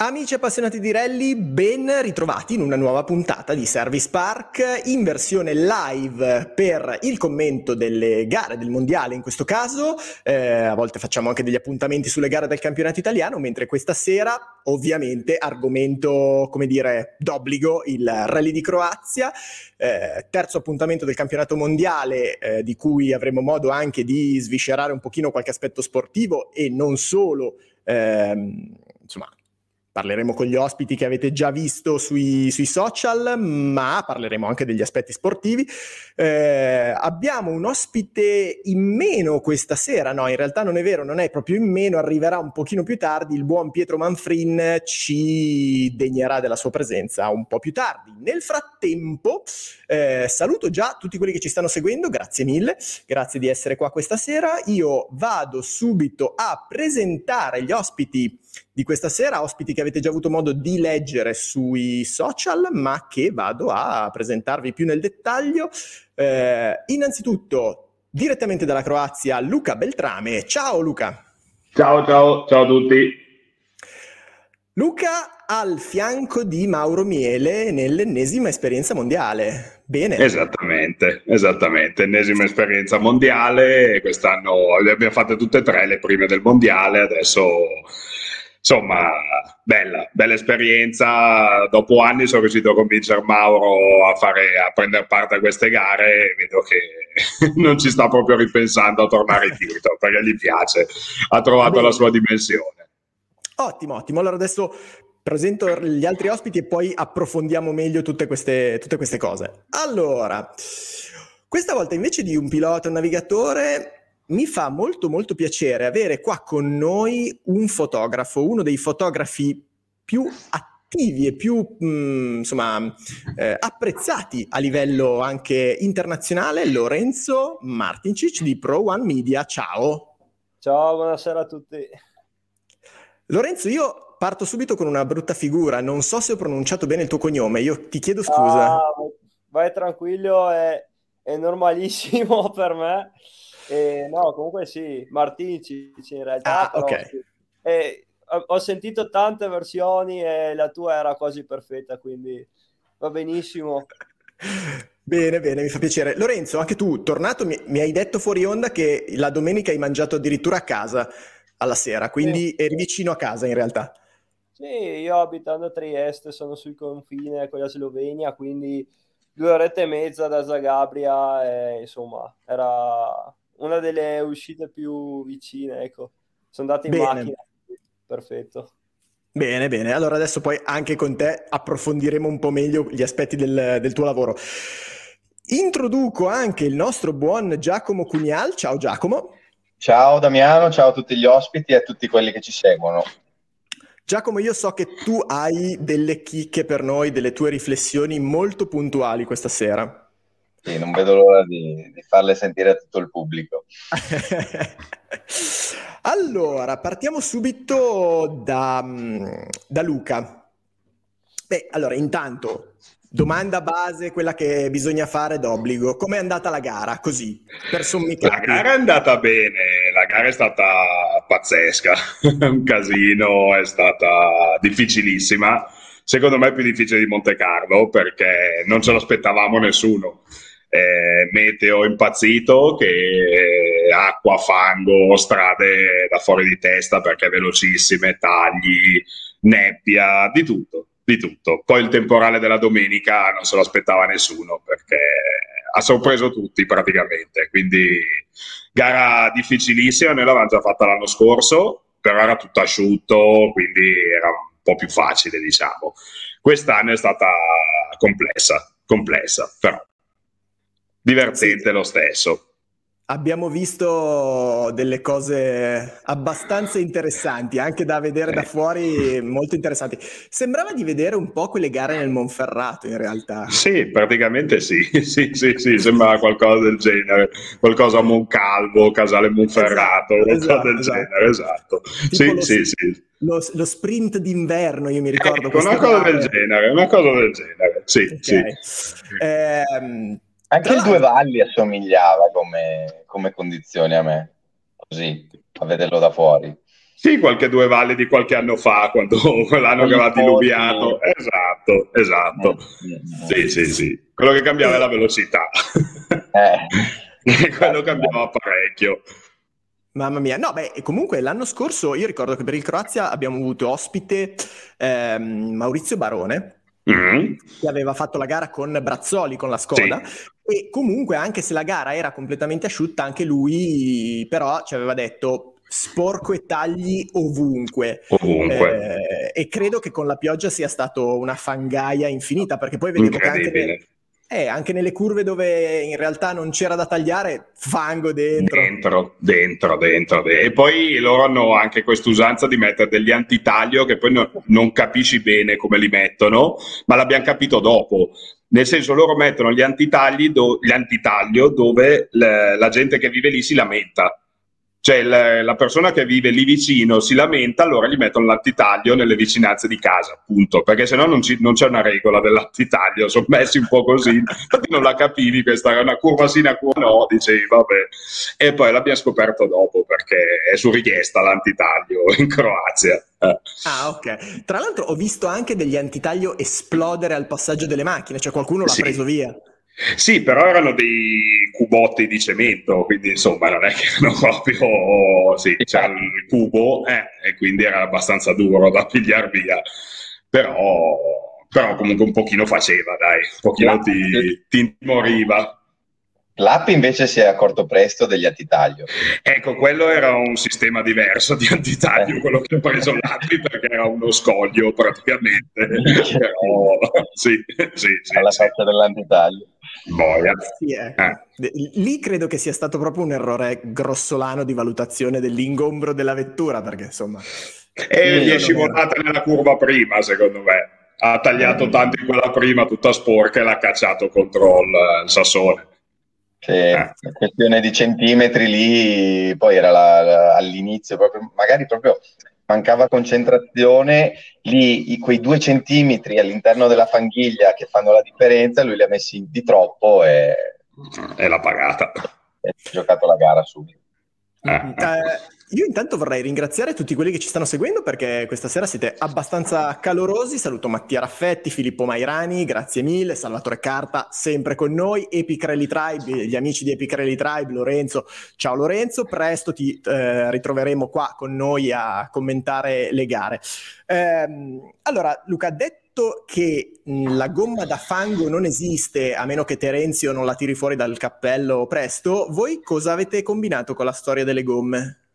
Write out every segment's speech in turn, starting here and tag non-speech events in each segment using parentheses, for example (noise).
Amici appassionati di rally, ben ritrovati in una nuova puntata di Service Park in versione live per il commento delle gare del mondiale in questo caso. Eh, a volte facciamo anche degli appuntamenti sulle gare del campionato italiano, mentre questa sera ovviamente argomento, come dire, d'obbligo, il rally di Croazia, eh, terzo appuntamento del campionato mondiale eh, di cui avremo modo anche di sviscerare un pochino qualche aspetto sportivo e non solo, ehm, insomma Parleremo con gli ospiti che avete già visto sui, sui social, ma parleremo anche degli aspetti sportivi. Eh, abbiamo un ospite in meno questa sera, no, in realtà non è vero, non è proprio in meno, arriverà un pochino più tardi. Il buon Pietro Manfrin ci degnerà della sua presenza un po' più tardi. Nel frattempo, eh, saluto già tutti quelli che ci stanno seguendo, grazie mille, grazie di essere qua questa sera. Io vado subito a presentare gli ospiti di questa sera, ospiti che avete già avuto modo di leggere sui social, ma che vado a presentarvi più nel dettaglio. Eh, innanzitutto, direttamente dalla Croazia, Luca Beltrame. Ciao Luca. Ciao, ciao, ciao a tutti. Luca al fianco di Mauro Miele nell'ennesima esperienza mondiale. Bene. Esattamente, esattamente. Ennesima esperienza mondiale. Quest'anno le abbiamo fatte tutte e tre, le prime del mondiale. Adesso insomma, bella, bella esperienza. Dopo anni sono riuscito a convincere Mauro a, fare, a prendere parte a queste gare e vedo che (laughs) non ci sta proprio ripensando a tornare indietro perché gli piace, ha trovato la sua dimensione. Ottimo, ottimo. Allora adesso presento gli altri ospiti e poi approfondiamo meglio tutte queste, tutte queste cose. Allora, questa volta invece di un pilota, un navigatore, mi fa molto molto piacere avere qua con noi un fotografo, uno dei fotografi più attivi e più mh, mm, insomma eh, apprezzati a livello anche internazionale, Lorenzo Martincic di Pro One Media. Ciao. Ciao, buonasera a tutti. Lorenzo, io parto subito con una brutta figura, non so se ho pronunciato bene il tuo cognome, io ti chiedo scusa. Ah, vai tranquillo, è, è normalissimo (laughs) per me. Eh, no, comunque sì, Martinici in realtà. Ah, ok. Sì. Eh, ho sentito tante versioni e la tua era quasi perfetta, quindi va benissimo. (laughs) Bene, bene, mi fa piacere. Lorenzo, anche tu, tornato, mi, mi, hai detto fuori onda che la domenica hai mangiato addirittura a casa alla sera, quindi sì. eri vicino a casa in realtà. Sì, io abitando a Trieste sono sul confine con la Slovenia, quindi due orette e mezza da Zagabria, e, insomma, era una delle uscite più vicine, ecco. Sono andato in bene. macchina, perfetto. Bene, bene. Allora adesso poi anche con te approfondiremo un po' meglio gli aspetti del, del tuo lavoro. Introduco anche il nostro buon Giacomo Cunial. Ciao Giacomo. Ciao Damiano, ciao a tutti gli ospiti e a tutti quelli che ci seguono. Giacomo, io so che tu hai delle chicche per noi, delle tue riflessioni molto puntuali questa sera. Sì, non vedo l'ora di, di farle sentire a tutto il pubblico. (laughs) allora, partiamo subito da, da Luca. Beh, allora, intanto, domanda base, quella che bisogna fare d'obbligo. Com'è andata la gara? Così, per sommi La gara è andata bene, la gara è stata pazzesca, (laughs) un casino, è stata difficilissima. Secondo me è più difficile di Monte Carlo perché non ce l'aspettavamo nessuno eh, meteo impazzito che eh, acqua, fango, strade da fuori di testa perché velocissime, tagli, nebbia, di tutto, di tutto. Poi il temporale della domenica non se lo aspettava nessuno perché ha sorpreso tutti praticamente, quindi gara difficilissima, noi l'avevamo già fatta l'anno scorso, però era tutto asciutto, quindi era un po' più facile diciamo. Quest'anno è stata complessa, complessa, però divertente lo stesso. Abbiamo visto delle cose abbastanza interessanti, anche da vedere da fuori, molto interessanti. Sembrava di vedere un po' quelle gare nel Monferrato, in realtà. Sì, praticamente sì, (laughs) sì, sì, sì sembrava qualcosa del genere, qualcosa a Moncalvo, Casale Monferrato, esatto, qualcosa esatto, del esatto. genere, esatto. Sì, lo, sì, sì. Lo, lo, sprint d'inverno, io mi ricordo. Ecco, una cosa gare. del genere, una cosa del genere, sì, okay. sì. Eh, anche il Due Valli assomigliava come, come condizioni a me, così, a vederlo da fuori. Sì, qualche due valli di qualche anno fa, quando l'anno che aveva diluviato. Esatto, esatto. Sì, sì, sì. Quello che cambiava è la velocità. Eh. (laughs) Quello cambiava parecchio. Mamma mia, no, beh, comunque l'anno scorso io ricordo che per il Croazia abbiamo avuto ospite ehm, Maurizio Barone, mm-hmm. che aveva fatto la gara con Brazzoli, con la Skoda, sì. E comunque anche se la gara era completamente asciutta, anche lui però ci aveva detto sporco e tagli ovunque. Ovunque. Eh, e credo che con la pioggia sia stato una fangaia infinita, perché poi vedevo che anche, nel, eh, anche nelle curve dove in realtà non c'era da tagliare, fango dentro. Dentro, dentro, dentro. dentro. E poi loro hanno anche quest'usanza di mettere degli antitaglio che poi no, non capisci bene come li mettono, ma l'abbiamo capito dopo. Nel senso, loro mettono gli antitagli, do, gli antitaglio dove le, la gente che vive lì si lamenta. Cioè la, la, persona che vive lì vicino si lamenta, allora gli mettono l'antitaglio nelle vicinanze di casa, appunto, perché sennò non, ci, non c'è una regola dell'antitaglio, (laughs) sono messi un po' così, infatti non la capivi, questa è una curva sì, una curva no, dicevi vabbè, e poi l'abbiamo scoperto dopo perché è su richiesta l'antitaglio in Croazia. Ah, ok. Tra l'altro ho visto anche degli antitaglio esplodere al passaggio delle macchine, cioè qualcuno l'ha sì. preso via. Sì, però erano dei cubotti di cemento, quindi insomma non è che erano proprio... Sì, c'era il cubo eh, e quindi era abbastanza duro da pigliare via, però, però comunque un pochino faceva, dai, un pochino ti, ti moriva. L'app invece si è accorto presto degli antitaglio. Ecco, quello era un sistema diverso di antitaglio, eh. quello che ho preso l'Appi perché era uno scoglio praticamente. (laughs) Però sì, sì, sì. Alla sì. faccia dell'antitaglio. Boia. Sì, eh. Eh. Lì credo che sia stato proprio un errore grossolano di valutazione dell'ingombro della vettura, perché insomma... E gli è scivolata nella curva prima, secondo me. Ha tagliato mm. tanto in quella prima, tutta sporca, e l'ha cacciato contro il, il Sassone. Sì, eh. questione di centimetri lì, poi era la, la, all'inizio, proprio, magari proprio mancava concentrazione, lì i, quei due centimetri all'interno della fanghiglia che fanno la differenza, lui li ha messi di troppo e, e l'ha pagata. E ha giocato la gara subito. Eh. Eh, io intanto vorrei ringraziare tutti quelli che ci stanno seguendo perché questa sera siete abbastanza calorosi. Saluto Mattia Raffetti, Filippo Mairani, grazie mille, Salvatore Carta sempre con noi, Epic Rally Tribe, gli amici di Epic Rally Tribe, Lorenzo. Ciao Lorenzo, presto ti eh, ritroveremo qua con noi a commentare le gare. Eh, allora, Luca, detto che la gomma da fango non esiste a meno che Terenzio non la tiri fuori dal cappello presto, voi cosa avete combinato con la storia delle gomme?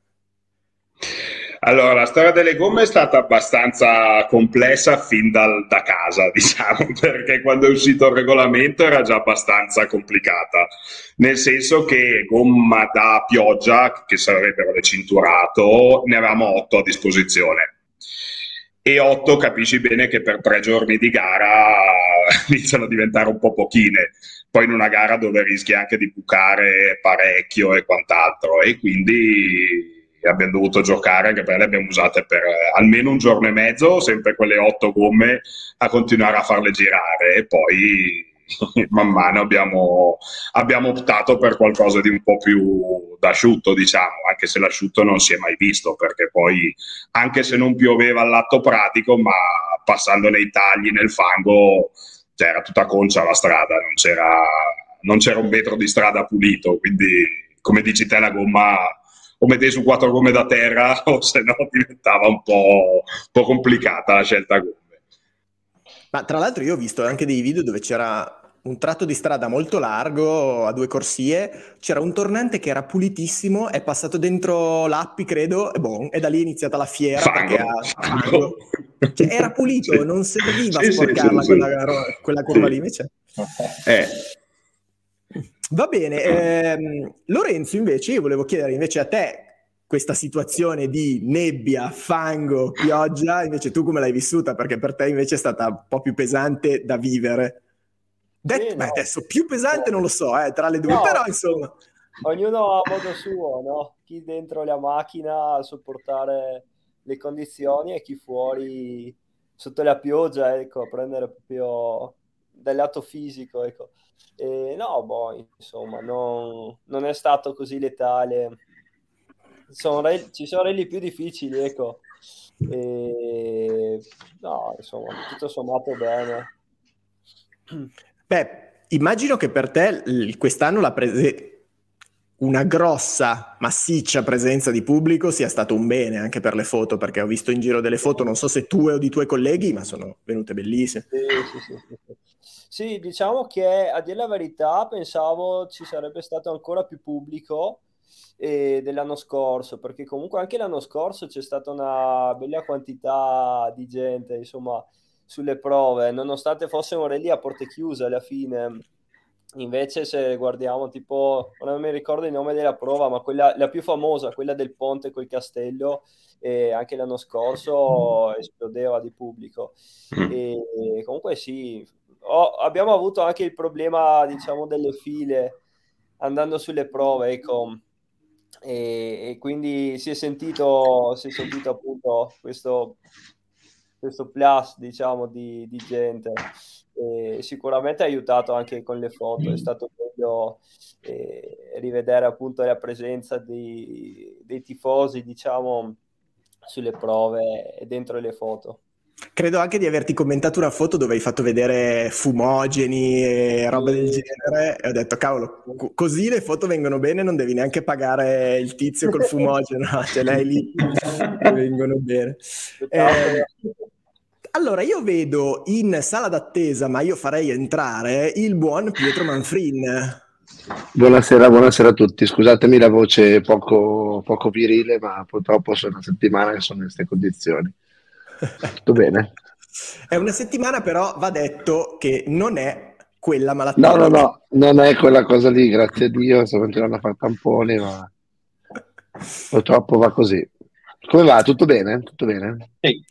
Allora, la storia delle gomme è stata abbastanza complessa fin dal, da casa, (laughs) diciamo, perché quando è uscito il regolamento era già abbastanza complicata, nel senso che gomma da pioggia, che sarebbero le cinturato, ne avevamo otto a disposizione. E otto capisci bene che per tre giorni di gara (laughs) iniziano a diventare un po' pochine. Poi in una gara dove rischi anche di bucare parecchio e quant'altro. E quindi abbiamo dovuto giocare, anche perché le abbiamo usate per eh, almeno un giorno e mezzo, sempre quelle otto gomme a continuare a farle girare. E poi (laughs) man mano abbiamo, abbiamo optato per qualcosa di un po' più d'asciutto, diciamo, anche se l'asciutto non si è mai visto, perché poi anche se non pioveva all'atto pratico, ma passando nei tagli, nel fango, cioè, tutta concia la strada, non c'era, non c'era un metro di strada pulito, quindi come dici te la gomma o mettevi su quattro gomme da terra (laughs) o se no diventava un po', un po' complicata la scelta gomme. Ma tra l'altro io ho visto anche dei video dove c'era un tratto di strada molto largo a due corsie, c'era un tornante che era pulitissimo, è passato dentro l'Appi credo e, bon, e da lì è iniziata la fiera fango, ha, fango. Cioè, era pulito, (laughs) sì. non serviva sì, sporcarla sì, quella, quella, curva lì invece. Eh. Va bene, ehm, Lorenzo invece io volevo chiedere invece a te questa situazione di nebbia, fango, pioggia, invece tu come l'hai vissuta? Perché per te invece è stata un po' più pesante da vivere. Det- sì, no. adesso più pesante non lo so, eh, tra le due, no, però insomma... Ognuno a modo suo, no? Chi dentro la macchina a sopportare le condizioni e chi fuori sotto la pioggia, ecco, a prendere proprio dal lato fisico, ecco. E no, boh, insomma, non, non è stato così letale sono ci sono rally più difficili, ecco. E, no, insomma, tutto sommato bene. Beh, immagino che per te quest'anno la prese una grossa, massiccia presenza di pubblico sia stato un bene anche per le foto, perché ho visto in giro delle foto, non so se tue o di tuoi colleghi, ma sono venute bellissime. Sì, sì, sì, sì. diciamo che a dire la verità pensavo ci sarebbe stato ancora più pubblico eh, dell'anno scorso, perché comunque anche l'anno scorso c'è stata una bella quantità di gente, insomma, sulle prove, nonostante fossero lì a porte chiuse alla fine Invece, se guardiamo, tipo, non mi ricordo il nome della prova, ma quella la più famosa, quella del ponte col castello, e anche l'anno scorso esplodeva di pubblico. Mm. E, comunque, sì, ho, abbiamo avuto anche il problema, diciamo, delle file andando sulle prove, ecco. E, e quindi si è sentito, si è sentito appunto questo, questo plus, diciamo, di, di gente e sicuramente ha aiutato anche con le foto, è stato bello eh, rivedere appunto la presenza di, dei tifosi, diciamo, sulle prove e dentro le foto. Credo anche di averti commentato una foto dove hai fatto vedere fumogeni e robe del genere e ho detto cavolo, così le foto vengono bene, non devi neanche pagare il tizio col fumogeno, ce l'hai lì e (laughs) vengono bene. Eh, allora, io vedo in sala d'attesa, ma io farei entrare il buon Pietro Manfrin. Buonasera, buonasera a tutti. Scusatemi la voce poco, poco virile, ma purtroppo sono una settimana che sono in queste condizioni. Tutto bene? È una settimana, però va detto che non è quella malattia. No, no, no, non è quella cosa lì, grazie a Dio. Sto continuando a fare tamponi, ma purtroppo va così. Come va? Tutto bene? Tutto bene? Sì.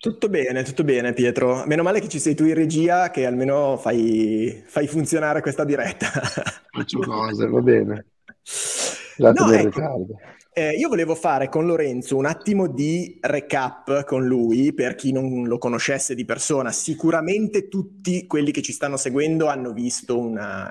Tutto bene, tutto bene Pietro. Meno male che ci sei tu in regia che almeno fai, fai funzionare questa diretta. Faccio cose, va bene. Grazie no, ecco, eh, io volevo fare con Lorenzo un attimo di recap con lui, per chi non lo conoscesse di persona. Sicuramente tutti quelli che ci stanno seguendo hanno visto una,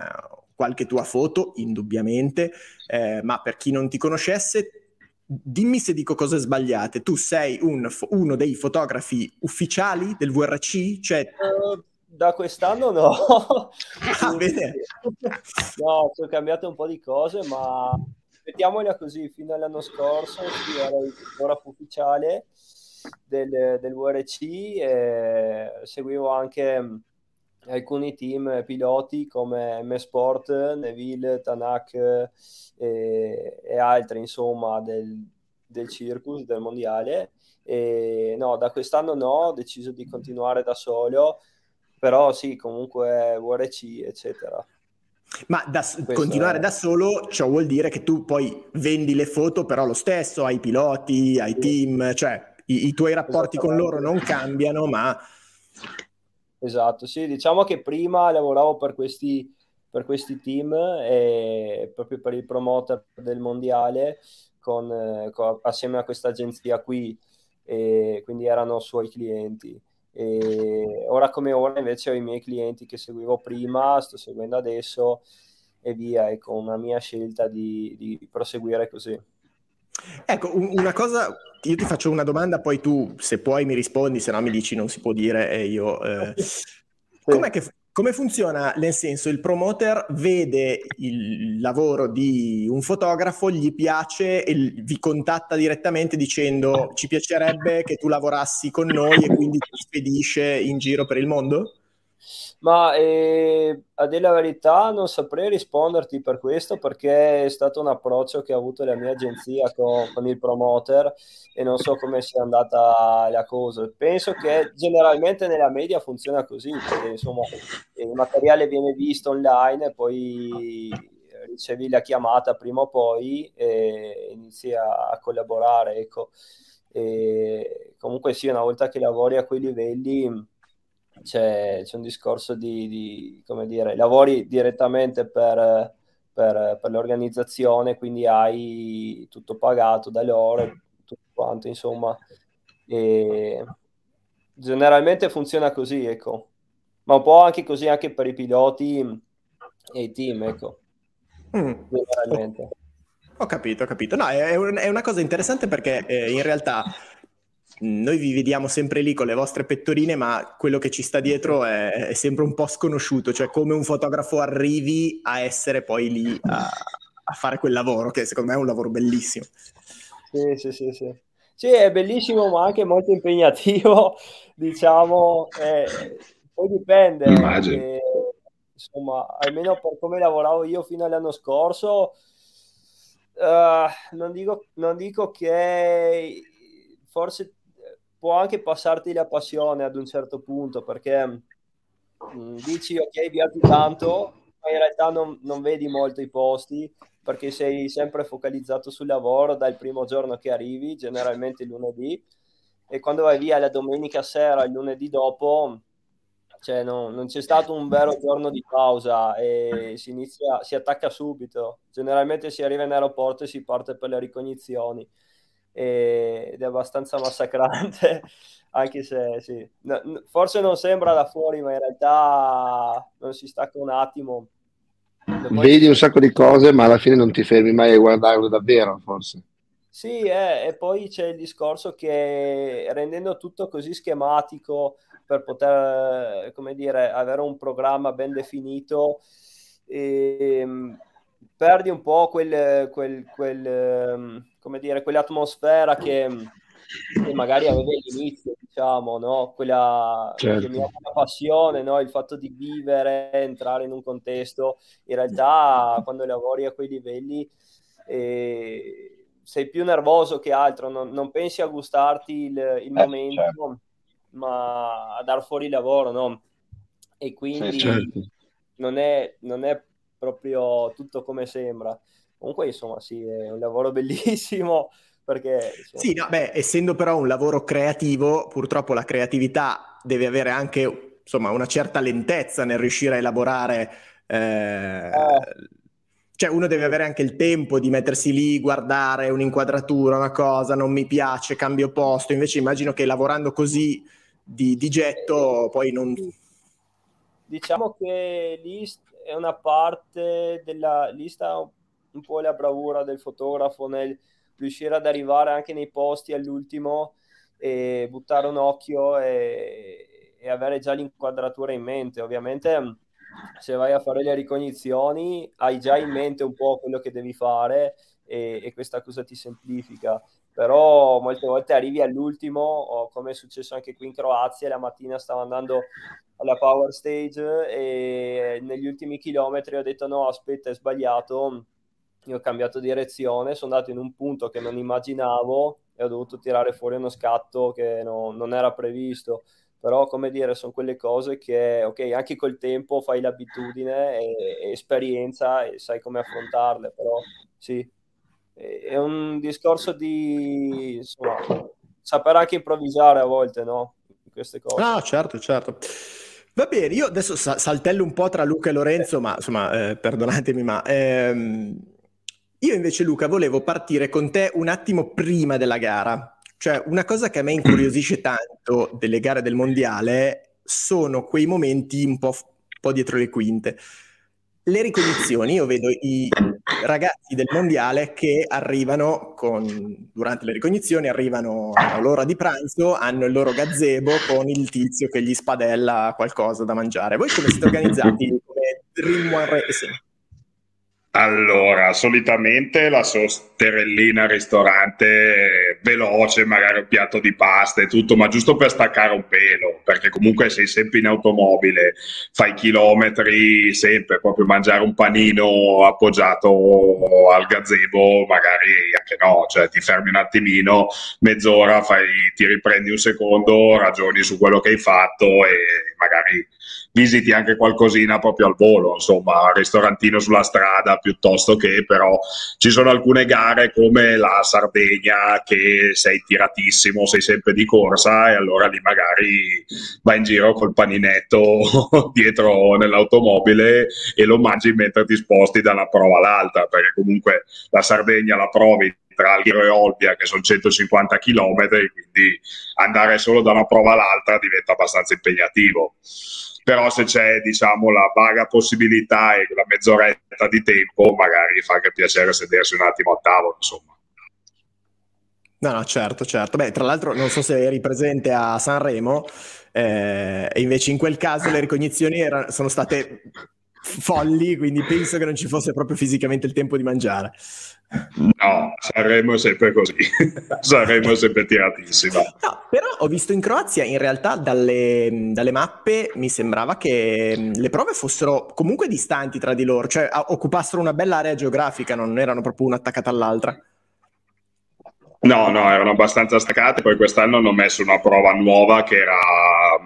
qualche tua foto, indubbiamente, eh, ma per chi non ti conoscesse, dimmi se dico cose sbagliate, tu sei un, uno dei fotografi ufficiali del VRC? Cioè... Uh, da quest'anno no. (laughs) ah, bene. (laughs) no, ho cambiato un po' di cose, ma mettiamola così, fino all'anno scorso sì, ero il fotografo ufficiale del, del VRC e seguivo anche alcuni team piloti come M Sport, Neville, Tanak e, e altri insomma del, del circus, del mondiale. E no, da quest'anno no, ho deciso di continuare da solo, però sì, comunque VRC, eccetera. Ma da, continuare è... da solo, ciò vuol dire che tu poi vendi le foto, però lo stesso ai piloti, ai team, cioè i, i tuoi rapporti con loro non cambiano, ma Esatto, sì, diciamo che prima lavoravo per questi, per questi team e proprio per il promoter del mondiale con, eh, con, assieme a questa agenzia qui, e quindi erano suoi clienti. E ora come ora invece ho i miei clienti che seguivo prima, sto seguendo adesso e via, ecco una mia scelta di, di proseguire così. Ecco, una cosa, io ti faccio una domanda, poi tu se puoi mi rispondi, se no mi dici non si può dire e io... Eh, (laughs) com'è che, come funziona? Nel senso, il promoter vede il lavoro di un fotografo, gli piace e vi contatta direttamente dicendo ci piacerebbe che tu lavorassi con noi e quindi ti spedisce in giro per il mondo? Ma eh, a dire la verità non saprei risponderti per questo perché è stato un approccio che ha avuto la mia agenzia con, con il promoter e non so come sia andata la cosa. Penso che generalmente nella media funziona così, perché insomma il materiale viene visto online e poi ricevi la chiamata prima o poi e inizi a, a collaborare. Ecco. E comunque sì, una volta che lavori a quei livelli c'è, c'è un discorso di, di, come dire, lavori direttamente per, per, per, l'organizzazione, quindi hai tutto pagato da loro, tutto quanto, insomma. E generalmente funziona così, ecco. Ma un po' anche così anche per i piloti e i team, ecco. Mm. Generalmente. Ho capito, ho capito. No, è, un, è una cosa interessante perché eh, in realtà noi vi vediamo sempre lì con le vostre pettorine, ma quello che ci sta dietro è, è, sempre un po' sconosciuto, cioè come un fotografo arrivi a essere poi lì a, a, fare quel lavoro, che secondo me è un lavoro bellissimo. Sì, sì, sì, sì. Sì, è bellissimo, ma anche molto impegnativo, (laughs) diciamo. Eh, poi dipende. Eh, insomma, almeno per come lavoravo io fino all'anno scorso, uh, non, dico, non dico che forse può anche passarti la passione ad un certo punto perché mh, mm, dici ok viaggi tanto ma in realtà non, non, vedi molto i posti perché sei sempre focalizzato sul lavoro dal primo giorno che arrivi generalmente il lunedì e quando vai via la domenica sera il lunedì dopo cioè non, non c'è stato un vero giorno di pausa e si inizia si attacca subito. Generalmente si arriva in aeroporto e si parte per le ricognizioni ed è abbastanza massacrante, (laughs) anche se sì. no, forse non sembra da fuori, ma in realtà non si stacca un attimo. Vedi un sacco di cose, ma alla fine non ti fermi mai a guardarlo davvero, forse. Sì, eh, e poi c'è il discorso che rendendo tutto così schematico per poter, come dire, avere un programma ben definito, ehm, perdi un po' quel, quel, quel, ehm, come dire, quell'atmosfera che, che magari aveva all'inizio, diciamo, no? Quella certo. passione, no? Il fatto di vivere, entrare in un contesto. In realtà, quando lavori a quei livelli, eh, sei più nervoso che altro, non, non pensi a gustarti il, il eh, momento, certo. ma a dar fuori il lavoro, no? E quindi certo. non, è, non è proprio tutto come sembra. Comunque, insomma, sì, è un lavoro (laughs) bellissimo. Perché, insomma... Sì, no, beh, essendo però un lavoro creativo, purtroppo la creatività deve avere anche insomma, una certa lentezza nel riuscire a elaborare. Eh... Eh. Cioè, uno deve avere anche il tempo di mettersi lì, guardare un'inquadratura, una cosa, non mi piace, cambio posto. Invece, immagino che lavorando così di, di getto, poi non. Diciamo che lì è una parte della lista un po' la bravura del fotografo nel riuscire ad arrivare anche nei posti all'ultimo e buttare un occhio e, e avere già l'inquadratura in mente. Ovviamente se vai a fare le ricognizioni hai già in mente un po' quello che devi fare e, e questa cosa ti semplifica però molte volte arrivi all'ultimo, come è successo anche qui in Croazia, la mattina stavo andando alla Power Stage e negli ultimi chilometri ho detto no, aspetta, è sbagliato, ho cambiato direzione, sono andato in un punto che non immaginavo e ho dovuto tirare fuori uno scatto che no, non era previsto. Però, come dire, sono quelle cose che, ok, anche col tempo fai l'abitudine e, e esperienza e sai come affrontarle, però sì, è un discorso di insomma, saper anche improvvisare a volte, no? Queste cose. Ah, certo, certo. Va bene, io adesso saltello un po' tra Luca e Lorenzo, ma insomma, eh, perdonatemi, ma ehm, io invece Luca volevo partire con te un attimo prima della gara. Cioè, una cosa che a me incuriosisce tanto delle gare del mondiale sono quei momenti un po', un po dietro le quinte le ricognizioni, io vedo i ragazzi del mondiale che arrivano con, durante le ricognizioni, arrivano all'ora di pranzo, hanno il loro gazebo con il tizio che gli spadella qualcosa da mangiare. Voi come siete organizzati (laughs) come Dream One Racing? Allora, solitamente la sosterellina al ristorante veloce, magari un piatto di pasta e tutto, ma giusto per staccare un pelo, perché comunque sei sempre in automobile, fai chilometri sempre, proprio mangiare un panino appoggiato al gazebo, magari anche no, cioè ti fermi un attimino, mezz'ora, fai, ti riprendi un secondo, ragioni su quello che hai fatto e magari visiti anche qualcosina proprio al volo, insomma, ristorantino sulla strada piuttosto che però ci sono alcune gare come la Sardegna che sei tiratissimo, sei sempre di corsa e allora lì magari vai in giro col paninetto (laughs) dietro nell'automobile e lo mangi mentre ti sposti da una prova all'altra, perché comunque la Sardegna la provi tra Alghero e Olbia che sono 150 km, quindi andare solo da una prova all'altra diventa abbastanza impegnativo. Però se c'è diciamo la vaga possibilità e la mezz'oretta di tempo, magari fa anche piacere sedersi un attimo a tavolo, insomma. No, no, certo, certo. Beh, tra l'altro non so se eri presente a Sanremo, eh, e invece in quel caso le ricognizioni erano, sono state folli, quindi penso che non ci fosse proprio fisicamente il tempo di mangiare. No, Sanremo sempre così, (laughs) Sanremo sempre tiratissima. No, però ho visto in Croazia, in realtà dalle, dalle, mappe mi sembrava che le prove fossero comunque distanti tra di loro, cioè occupassero una bella area geografica, non erano proprio una attaccata all'altra. No, no, erano abbastanza staccate. Poi quest'anno hanno messo una prova nuova che era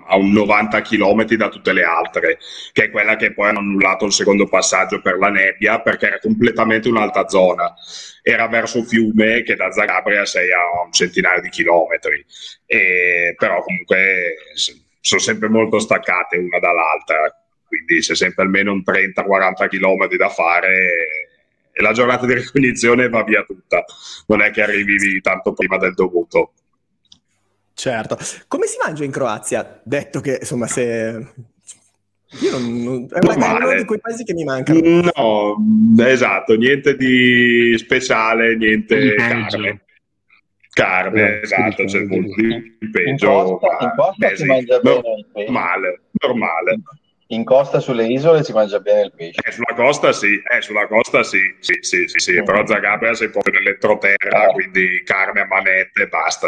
a un 90 km da tutte le altre, che è quella che poi hanno annullato il secondo passaggio per la nebbia perché era completamente un'altra zona. Era verso fiume che da Zagabria sei a un centinaio di chilometri, e, però comunque sono sempre molto staccate una dall'altra, quindi c'è sempre almeno un 30-40 km da fare la giornata di ricognizione va via tutta, non è che arrivi tanto prima del dovuto. Certo. Come si mangia in Croazia? Detto che, insomma, se... Io non, non... È uno di quei paesi che mi mancano. No, esatto, niente di speciale, niente carne. Carne, eh, esatto, c'è molto di peggio. In costa, si mangia bene normale, normale. In costa sulle isole si mangia bene il pesce. Eh, sulla costa sì, eh, sulla costa sì, sì, sì, sì, sì. Mm. però Zagabria sei proprio nell'entroterra, oh. quindi carne a manette e basta.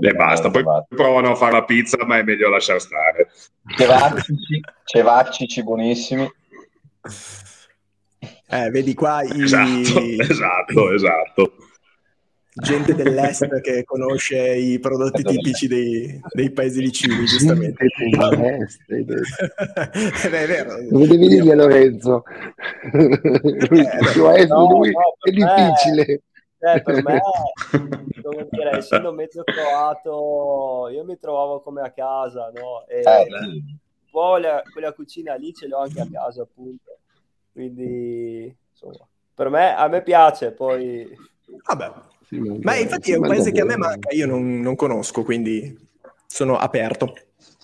e basta. Poi provano a fare la pizza, ma è meglio lasciare stare. Cevaccici, cevaccici buonissimi. Eh, vedi qua i... Esatto, (laughs) esatto, esatto gente dell'est che (laughs) conosce i prodotti tipici dei, dei paesi vicini, giustamente. (laughs) È vero. Dove devi dire Lorenzo? (laughs) lui, eh, no, lui no, è difficile. Eh, per me, come dire, essendo mezzo croato, io mi trovavo come a casa, no? E eh, poi la, quella cucina lì ce l'ho anche a casa, appunto. Quindi, insomma, per me, a me piace, poi... Vabbè, ma infatti è un paese che a me manca, io non, non conosco, quindi sono aperto.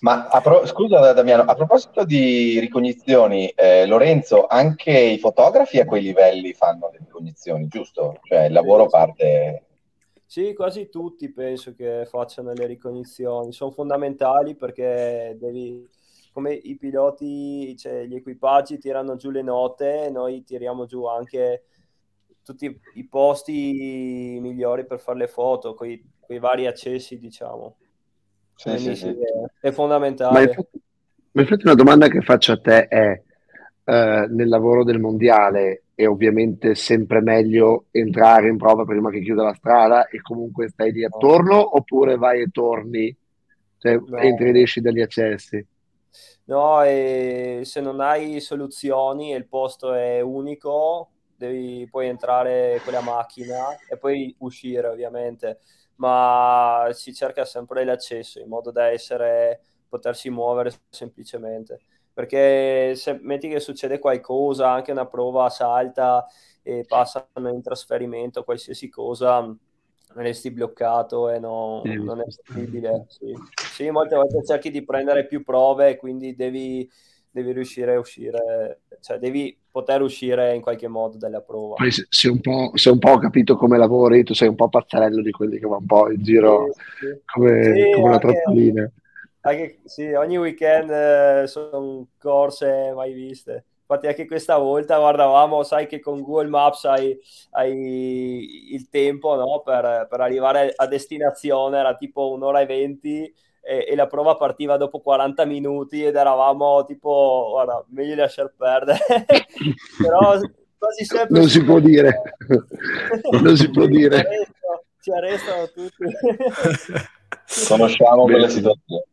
Ma pro- scusa Damiano, a proposito di ricognizioni, eh, Lorenzo, anche i fotografi a quei livelli fanno le ricognizioni, giusto? Cioè il lavoro parte... Sì, quasi tutti penso che facciano le ricognizioni, sono fondamentali perché devi, come i piloti, cioè gli equipaggi tirano giù le note, noi tiriamo giù anche tutti i posti migliori per fare le foto, con i vari accessi, diciamo. Sì, sì, sì. È, è, fondamentale. Ma infatti, ma infatti, una domanda che faccio a te è, eh, nel lavoro del mondiale è ovviamente sempre meglio entrare in prova prima che chiuda la strada e comunque stai lì attorno no. oppure vai e torni, cioè no. entri ed esci dagli accessi? No, se non hai soluzioni e il posto è unico, devi poi entrare con la macchina e poi uscire ovviamente, ma si cerca sempre l'accesso in modo da essere, potersi muovere semplicemente. Perché se metti che succede qualcosa, anche una prova salta e passano in trasferimento, qualsiasi cosa, resti bloccato e no, non è possibile. Sì. sì, molte volte cerchi di prendere più prove, quindi devi devi riuscire a uscire, cioè devi poter uscire in qualche modo dalla prova. Poi se, se, un se, un po', ho capito come lavori, tu sei un po' pazzarello di quelli che va un po' in giro sì, sì. come, sì, come una trottolina. Anche, sì, ogni weekend eh, sono corse mai viste. Infatti anche questa volta guardavamo, sai che con Google Maps hai, hai il tempo no? per, per arrivare a destinazione, era tipo un'ora e venti e, e, la prova partiva dopo 40 minuti ed eravamo tipo, guarda, meglio lasciar perdere. (laughs) Però quasi sempre... Non si può dire. non si può dire. Ci arrestano tutti. Conosciamo quella situazione.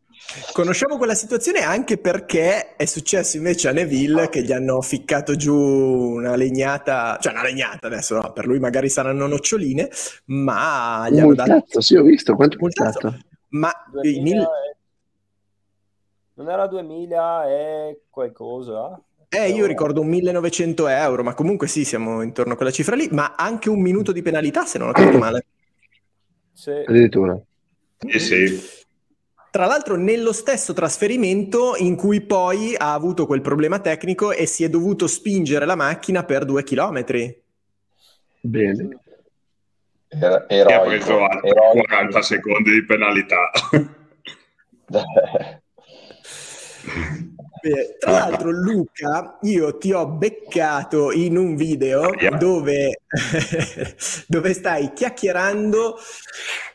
Conosciamo quella situazione anche perché è successo invece a Neville che gli hanno ficcato giù una legnata, cioè una legnata adesso no, per lui magari saranno noccioline, ma gli hanno dato... Sì, ho visto quanto è stato. Ma 2000... Non era 2000 e qualcosa? Eh, io ricordo un 1900 euro, ma comunque sì, siamo intorno a quella cifra lì, ma anche un minuto di penalità, se non ho capito male. Sì. Addirittura. Sì, sì. Tra l'altro nello stesso trasferimento in cui poi ha avuto quel problema tecnico e si è dovuto spingere la macchina per due chilometri. Bene. Era, e ha preso 40 secondi di penalità. (laughs) Beh, tra l'altro, Luca, io ti ho beccato in un video yeah. dove, (laughs) dove stai chiacchierando.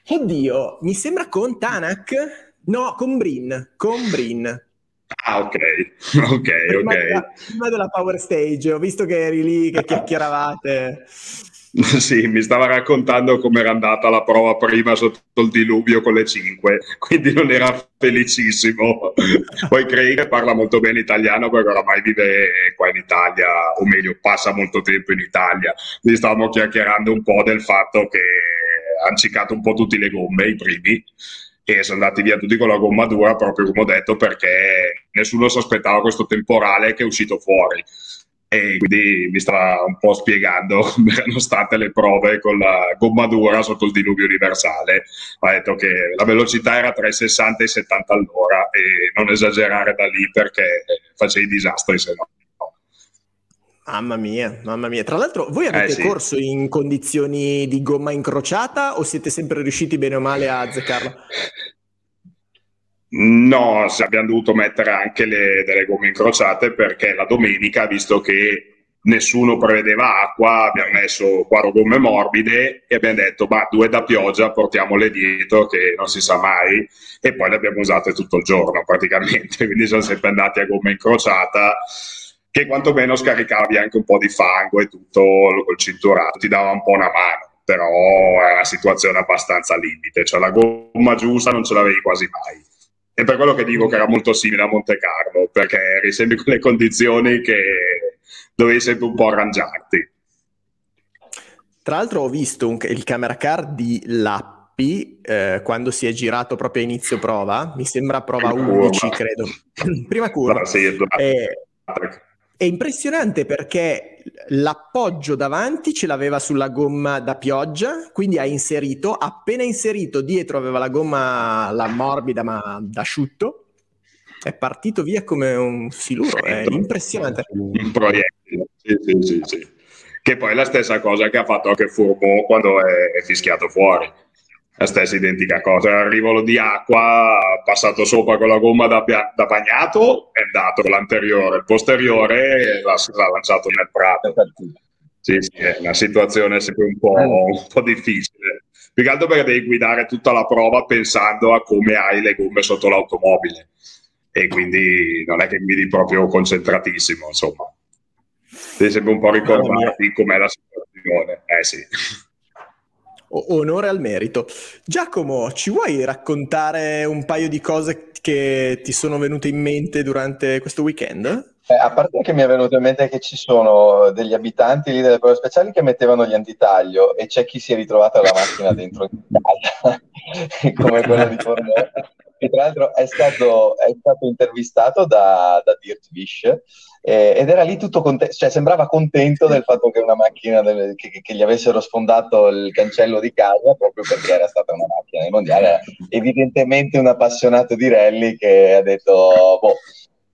Oddio, mi sembra con Tanak? No, con Brin. Con Brin. Ah, ok, (laughs) ok, prima ok. Della, prima della Power Stage, ho visto che eri lì, che chiacchieravate. (laughs) Sì, mi stava raccontando come era andata la prova prima sotto il diluvio con le 5, quindi non era felicissimo. (laughs) Poi Craig parla molto bene italiano perché oramai vive qua in Italia, o meglio, passa molto tempo in Italia. Quindi stavamo chiacchierando un po' del fatto che hanno ciccato un po' tutte le gomme, i primi, e sono andati via tutti con la gomma dura, proprio come ho detto, perché nessuno si aspettava questo temporale che è uscito fuori e quindi mi stava un po' spiegando (laughs) come erano state le prove con la gomma dura sotto il diluvio universale. Ha detto che la velocità era tra i 60 e i 70 all'ora e non esagerare da lì perché facevi disastri se no. Mamma mia, mamma mia. Tra l'altro, voi avete eh, sì. corso in condizioni di gomma incrociata o siete sempre riusciti bene o male a azzeccarla? No, abbiamo dovuto mettere anche le, delle gomme incrociate perché la domenica, visto che nessuno prevedeva acqua, abbiamo messo quattro gomme morbide e abbiamo detto, ma due da pioggia, portiamole dietro che non si sa mai. E poi le abbiamo usate tutto il giorno praticamente, (laughs) quindi sono sempre andati a gomma incrociata che quantomeno scaricavi anche un po' di fango e tutto col cinturato, ti dava un po' una mano, però è una situazione abbastanza limite, cioè la gomma giusta non ce l'avevi quasi mai. È per quello che dico che era molto simile a Monte Carlo, perché eri sempre con le condizioni che dovevi sempre un po' arrangiarti. Tra l'altro ho visto un, il camera car di Lappi eh, quando si è girato proprio a inizio prova, mi sembra prova Prima 11 curva. credo. (clears throat) Prima curva. Ah, sì, è, è impressionante perché l'appoggio davanti ce l'aveva sulla gomma da pioggia, quindi ha inserito, appena inserito dietro aveva la gomma la morbida ma d'asciutto, è partito via come un siluro, è impressionante. Un proiettile, sì, sì, sì, sì. Che poi è la stessa cosa che ha fatto anche Furbo quando è, è fischiato fuori la stessa identica cosa. Arrivolo di acqua, passato sopra con la gomma da, da bagnato, è andato con l'anteriore, il posteriore l'ha, l'ha lanciato nel prato. Sì, sì, è una situazione sempre un po', un po' difficile. Più che altro perché devi guidare tutta la prova pensando a come hai le gomme sotto l'automobile. E quindi non è che guidi proprio concentratissimo, insomma. Devi sempre un po' ricordarti com'è la situazione. Eh sì onore al merito. Giacomo, ci vuoi raccontare un paio di cose che ti sono venute in mente durante questo weekend? Eh, a parte che mi è venuto in mente che ci sono degli abitanti lì delle prove speciali che mettevano gli antitaglio e c'è chi si è ritrovato la macchina dentro in Italia, (laughs) (laughs) come quella di Fornò che tra l'altro è stato, è stato intervistato da, da Dirt Fish eh, ed era lì tutto contento, cioè sembrava contento del fatto che una macchina, del, che, che, gli avessero sfondato il cancello di casa proprio perché era stata una macchina del mondiale. Evidentemente un appassionato di rally che ha detto, boh,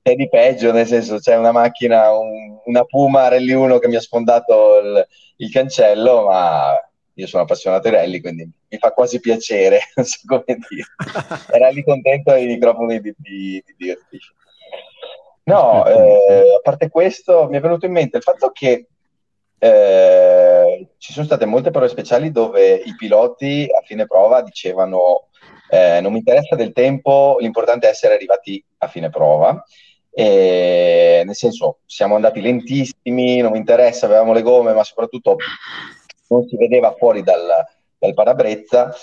è di peggio, nel senso c'è una macchina, un, una Puma Rally 1 che mi ha sfondato il, il cancello, ma io sono appassionato di rally, quindi mi fa quasi piacere, (laughs) non so come dire. (laughs) Era lì contento ai microfoni di, di, di Dirtish. No, eh, a parte questo, mi è venuto in mente il fatto che eh, ci sono state molte prove speciali dove i piloti a fine prova dicevano eh, non mi interessa del tempo, l'importante è essere arrivati a fine prova. E, nel senso, siamo andati lentissimi, non mi interessa, avevamo le gomme, ma soprattutto non si vedeva fuori dal, dal parabrezza.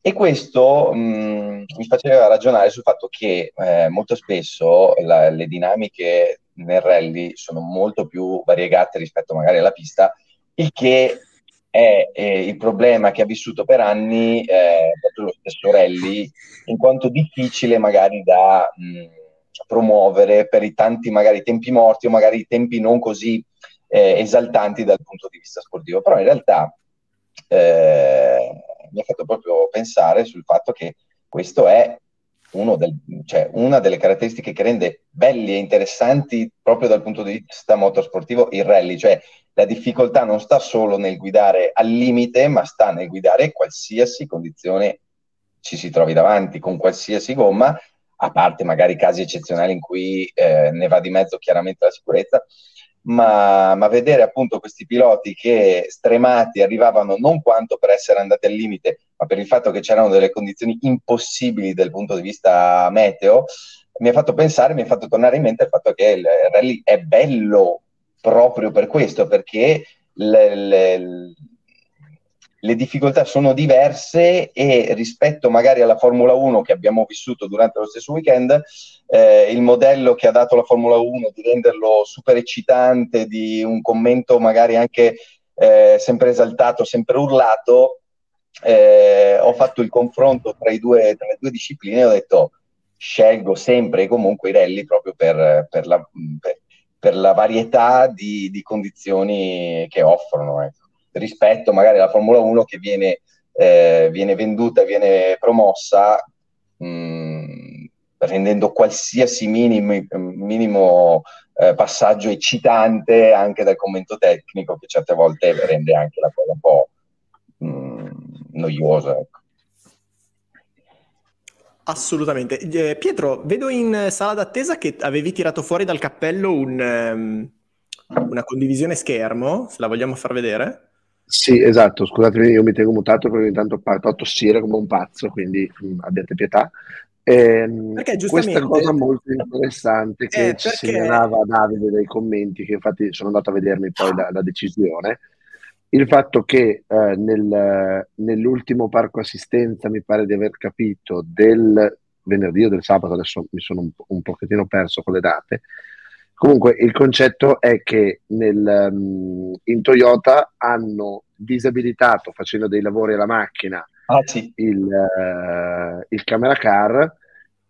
E questo mh, mm, mi faceva ragionare sul fatto che eh, molto spesso la, le dinamiche nel rally sono molto più variegate rispetto magari alla pista, il che è, è il problema che ha vissuto per anni eh, lo stesso rally, in quanto difficile magari da, mh, promuovere per i tanti magari tempi morti o magari tempi non così eh, esaltanti dal punto di vista sportivo. Però in realtà eh, mi ha fatto proprio pensare sul fatto che questo è del, cioè, una delle caratteristiche che rende belli e interessanti proprio dal punto di vista motorsportivo il rally, cioè la difficoltà non sta solo nel guidare al limite, ma sta nel guidare qualsiasi condizione ci si trovi davanti, con qualsiasi gomma, a parte magari casi eccezionali in cui eh, ne va di mezzo chiaramente la sicurezza, ma, ma, vedere appunto questi piloti che stremati arrivavano non quanto per essere andati al limite, ma per il fatto che c'erano delle condizioni impossibili dal punto di vista meteo, mi ha fatto pensare, mi ha fatto tornare in mente il fatto che il rally è bello proprio per questo, perché le, le, le difficoltà sono diverse e rispetto magari alla Formula 1 che abbiamo vissuto durante lo stesso weekend, eh, il modello che ha dato la Formula 1 di renderlo super eccitante, di un commento magari anche eh, sempre esaltato, sempre urlato, eh, ho fatto il confronto tra, due, tra, le due discipline e ho detto scelgo sempre e comunque i rally proprio per, per, la, per, per la, varietà di, di, condizioni che offrono. Ecco rispetto magari alla Formula 1 che viene, eh, viene venduta, viene promossa mh, rendendo qualsiasi minimo, minimo eh, passaggio eccitante anche dal commento tecnico che certe volte rende anche la cosa un po' mh, noiosa. Ecco. Assolutamente. Eh, Pietro, vedo in sala d'attesa che avevi tirato fuori dal cappello un, um, una condivisione schermo, se la vogliamo far vedere. Sì, esatto, scusatemi, io mi tengo mutato perché intanto parto a tossire come un pazzo, quindi mh, mm, abbiate pietà. Ehm, perché giustamente... Questa cosa molto interessante che eh, ci perché... segnalava Davide dai commenti, che infatti sono andato a vedermi poi la, la decisione, il fatto che eh, nel, nell'ultimo parco assistenza, mi pare di aver capito, del venerdì o del sabato, adesso mi sono un, un pochettino perso con le date, Comunque il concetto è che nel, um, in Toyota hanno disabilitato facendo dei lavori alla macchina ah, sì. il, uh, il, camera car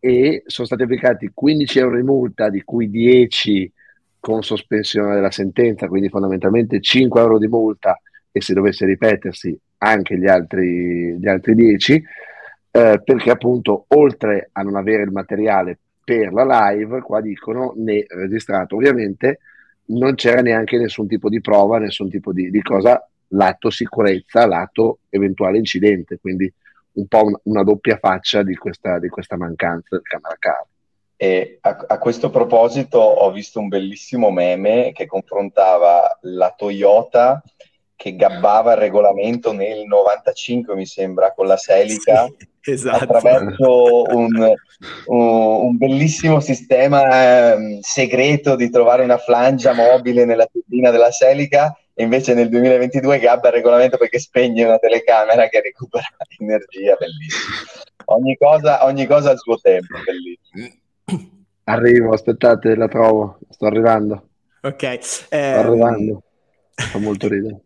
e sono stati applicati 15 euro di multa, di cui 10 con sospensione della sentenza, quindi fondamentalmente 5 euro di multa e se dovesse ripetersi anche gli altri, gli altri 10, eh, perché appunto oltre a non avere il materiale per la live, qua dicono né registrato. Ovviamente non c'era neanche nessun tipo di prova, nessun tipo di, di cosa, lato sicurezza, lato eventuale incidente, quindi un po' una, una doppia faccia di questa, di questa, mancanza del camera car. E a, a, questo proposito ho visto un bellissimo meme che confrontava la Toyota che gabbava il regolamento nel 95, mi sembra, con la Selica, (laughs) sì, esatto. attraverso un, un, bellissimo sistema eh, segreto di trovare una flangia mobile nella turbina della Selica, e invece nel 2022 gabba il regolamento perché spegne una telecamera che recupera (laughs) energia, bellissimo. Ogni cosa, ogni cosa al suo tempo, bellissimo. Arrivo, aspettate, la trovo, sto arrivando. Ok. Eh, sto arrivando, fa molto ridere.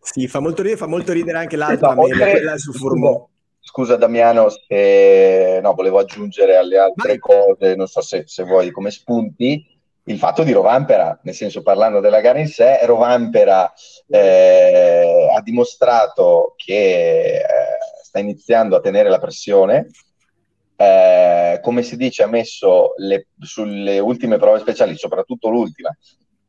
Sì, fa molto ridere, fa molto ridere anche l'altra esatto, meme, quella su Furmo. Scusa Damiano, se no, volevo aggiungere alle altre Vai. cose, non so se, se vuoi come spunti, il fatto di Rovampera, nel senso parlando della gara in sé, Rovampera eh, ha dimostrato che eh, sta iniziando a tenere la pressione, eh, come si dice ha messo le, sulle ultime prove speciali, soprattutto l'ultima,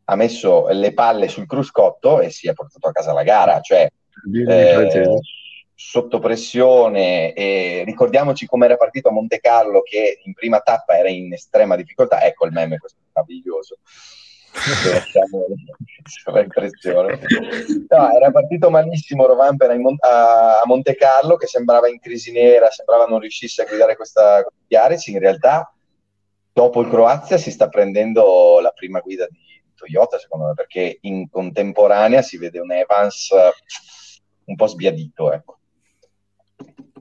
ha messo le palle sul cruscotto e si è portato a casa la gara, cioè eh, sotto pressione e ricordiamoci come era partito a Monte Carlo che in prima tappa era in estrema difficoltà, ecco il meme, questo è meraviglioso. impressione. No, era partito malissimo Rovampera Mon- a, a Monte Carlo che sembrava in crisi nera, sembrava non riuscisse a guidare questa Chiarici, in realtà dopo il Croazia si sta prendendo la prima guida di Toyota, secondo me, perché in contemporanea si vede un Evans un po' sbiadito, ecco.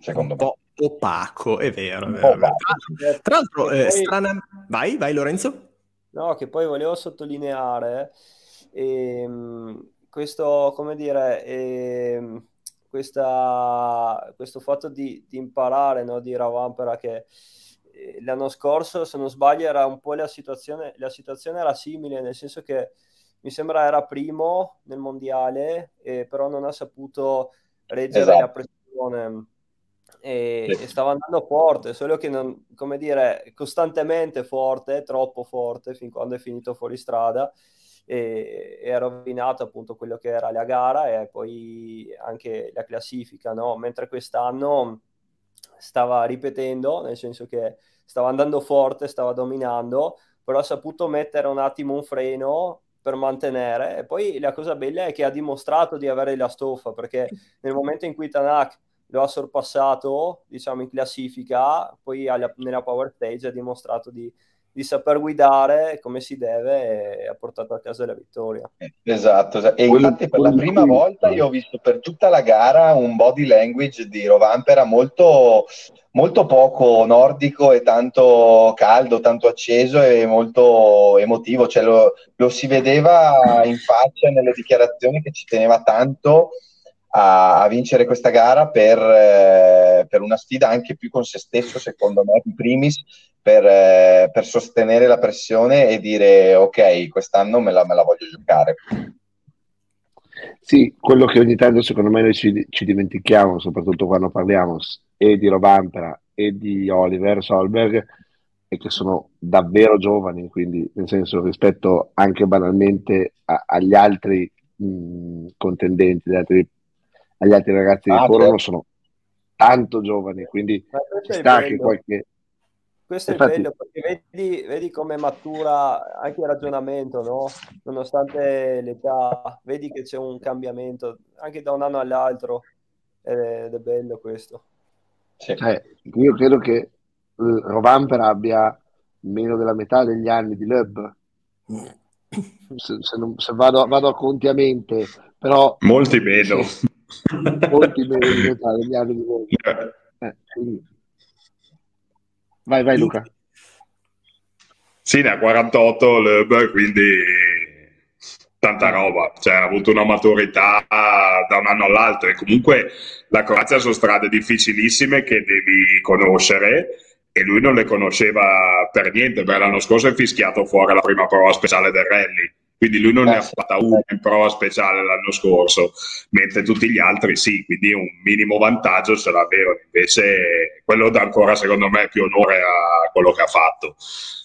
Secondo un me. opaco, è vero. È vero. Tra, tra l'altro, eh, strana... vai, vai Lorenzo. No, che poi volevo sottolineare ehm, questo, come dire, ehm, questa, questo fatto di, di imparare no, di Ravampera che l'anno scorso, se non sbaglio, era un po' la situazione, la situazione era simile, nel senso che mi sembra era primo nel mondiale, eh, però non ha saputo reggere esatto. la pressione e, sì. e, stava andando forte, solo che non, come dire, costantemente forte, troppo forte fin quando è finito fuori strada e, e ha rovinato appunto quello che era la gara e poi anche la classifica, no? Mentre quest'anno stava ripetendo, nel senso che stava andando forte, stava dominando, però ha saputo mettere un attimo un freno per mantenere. E poi la cosa bella è che ha dimostrato di avere la stoffa, perché (laughs) nel momento in cui Tanak lo ha sorpassato, diciamo, in classifica, poi alla, nella Power Stage ha dimostrato di, di, saper guidare come si deve e ha portato a casa la vittoria. Esatto, esatto. e infatti per la prima volta io ho visto per tutta la gara un body language di Rovanpera molto molto poco nordico e tanto caldo, tanto acceso e molto emotivo, cioè lo, lo si vedeva in faccia nelle dichiarazioni che ci teneva tanto a, a vincere questa gara per, eh, per, una sfida anche più con se stesso, secondo me, in primis, per, eh, per sostenere la pressione e dire ok, quest'anno me la, me la voglio giocare. Sì, quello che ogni tanto secondo me noi ci, ci dimentichiamo, soprattutto quando parliamo e di Rovampera e di Oliver Solberg, è che sono davvero giovani, quindi nel senso rispetto anche banalmente a, agli altri mh, contendenti, agli altri, agli altri ragazzi ah, Corona, certo. sono tanto giovani, quindi ci sta che qualche questo Infatti... è bello perché vedi, vedi come matura anche il ragionamento, no? nonostante l'età, vedi che c'è un cambiamento anche da un anno all'altro ed è bello questo. Sì. Eh, io credo che Rovamper abbia meno della metà degli anni di Lub. Se, se, non, se vado, vado, a conti a mente, però... Molti meno. Sì, molti meno di metà degli anni di Lub. Eh, Vai, vai Luca. Sì, ne ha 48 Loeb, quindi tanta roba, cioè ha avuto una maturità da un anno all'altro. E comunque la Croazia sono strade difficilissime che devi conoscere e lui non le conosceva per niente, perché l'anno scorso è fischiato fuori la prima prova speciale del rally quindi lui non ne ha fatta una in prova speciale l'anno scorso, mentre tutti gli altri sì, quindi un minimo vantaggio ce l'avevano, invece quello dà ancora secondo me più onore a quello che ha fatto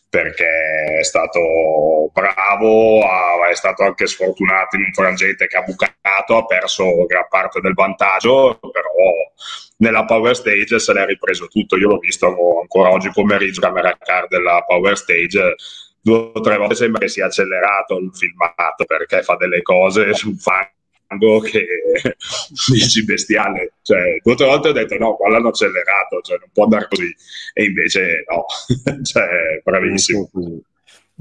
perché è stato bravo, è stato anche sfortunato in un frangente che ha bucato, ha perso gran parte del vantaggio, però nella Power Stage se l'è ripreso tutto. Io l'ho visto ancora oggi pomeriggio, camera car della Power Stage, due o tre volte sembra che sia accelerato il filmato perché fa delle cose su fango che (laughs) dici bestiale. Cioè, due o tre volte ho detto no, qua l'hanno accelerato, cioè non può andare così. E invece no, (laughs) cioè, bravissimo.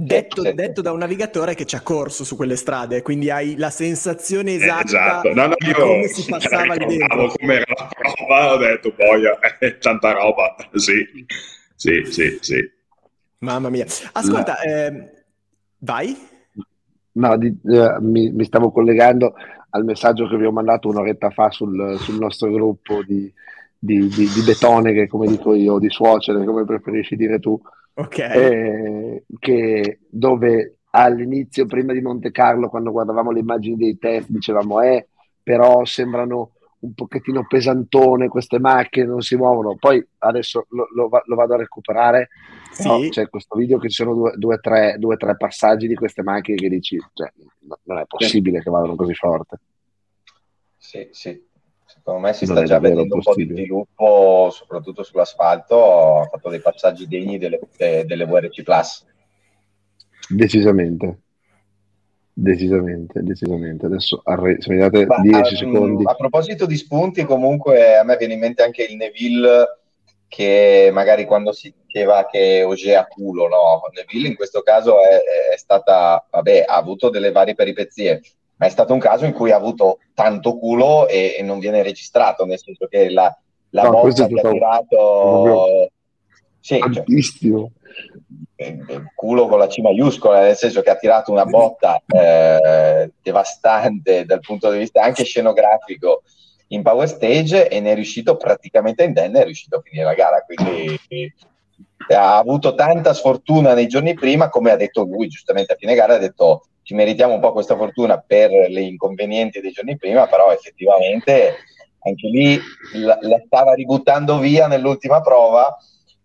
Detto, detto, da un navigatore che ci ha corso su quelle strade, quindi hai la sensazione esatta esatto. no, no, di come si (laughs) passava lì dentro. come era la prova, ho detto, boia, tanta roba, sì, sì, sì, sì. Mamma mia. Ascolta, La... eh, vai. No, di, eh, mi, mi, stavo collegando al messaggio che vi ho mandato un'oretta fa sul, sul nostro gruppo di, di, di, di, betone, che come dico io, di suocere, come preferisci dire tu. Ok. Eh, che dove all'inizio, prima di Monte Carlo, quando guardavamo le immagini dei test, dicevamo, eh, però sembrano un pochettino pesantone queste macchine, non si muovono. Poi adesso lo, lo, lo vado a recuperare. Sì. No, c'è questo video che ci sono due, due, tre, due, tre passaggi di queste macchine che dici, cioè, no, non è possibile sì. che vadano così forte. Sì, sì. Secondo me si non sta già vedendo possibile. un po' di sviluppo, soprattutto sull'asfalto. Ha fatto dei passaggi degni delle, delle VRC Plus. Decisamente. Decisamente, decisamente. Adesso arre- se mi date 10 secondi. A proposito di spunti, comunque a me viene in mente anche il Neville che magari quando si diceva che Oge a culo, no? Neville in questo caso è, è, stata, vabbè, ha avuto delle varie peripezie, ma è stato un caso in cui ha avuto tanto culo e, e non viene registrato, nel senso che la, la no, botta che ha tirato... Sì, cioè, culo con la C maiuscola, nel senso che ha tirato una botta eh, devastante dal punto di vista anche scenografico in Power Stage e ne è riuscito praticamente indenne, è riuscito a finire la gara. Quindi ha avuto tanta sfortuna nei giorni prima, come ha detto lui giustamente a fine gara, ha detto ci meritiamo un po' questa fortuna per le inconvenienti dei giorni prima, però effettivamente anche lì la, la stava ributtando via nell'ultima prova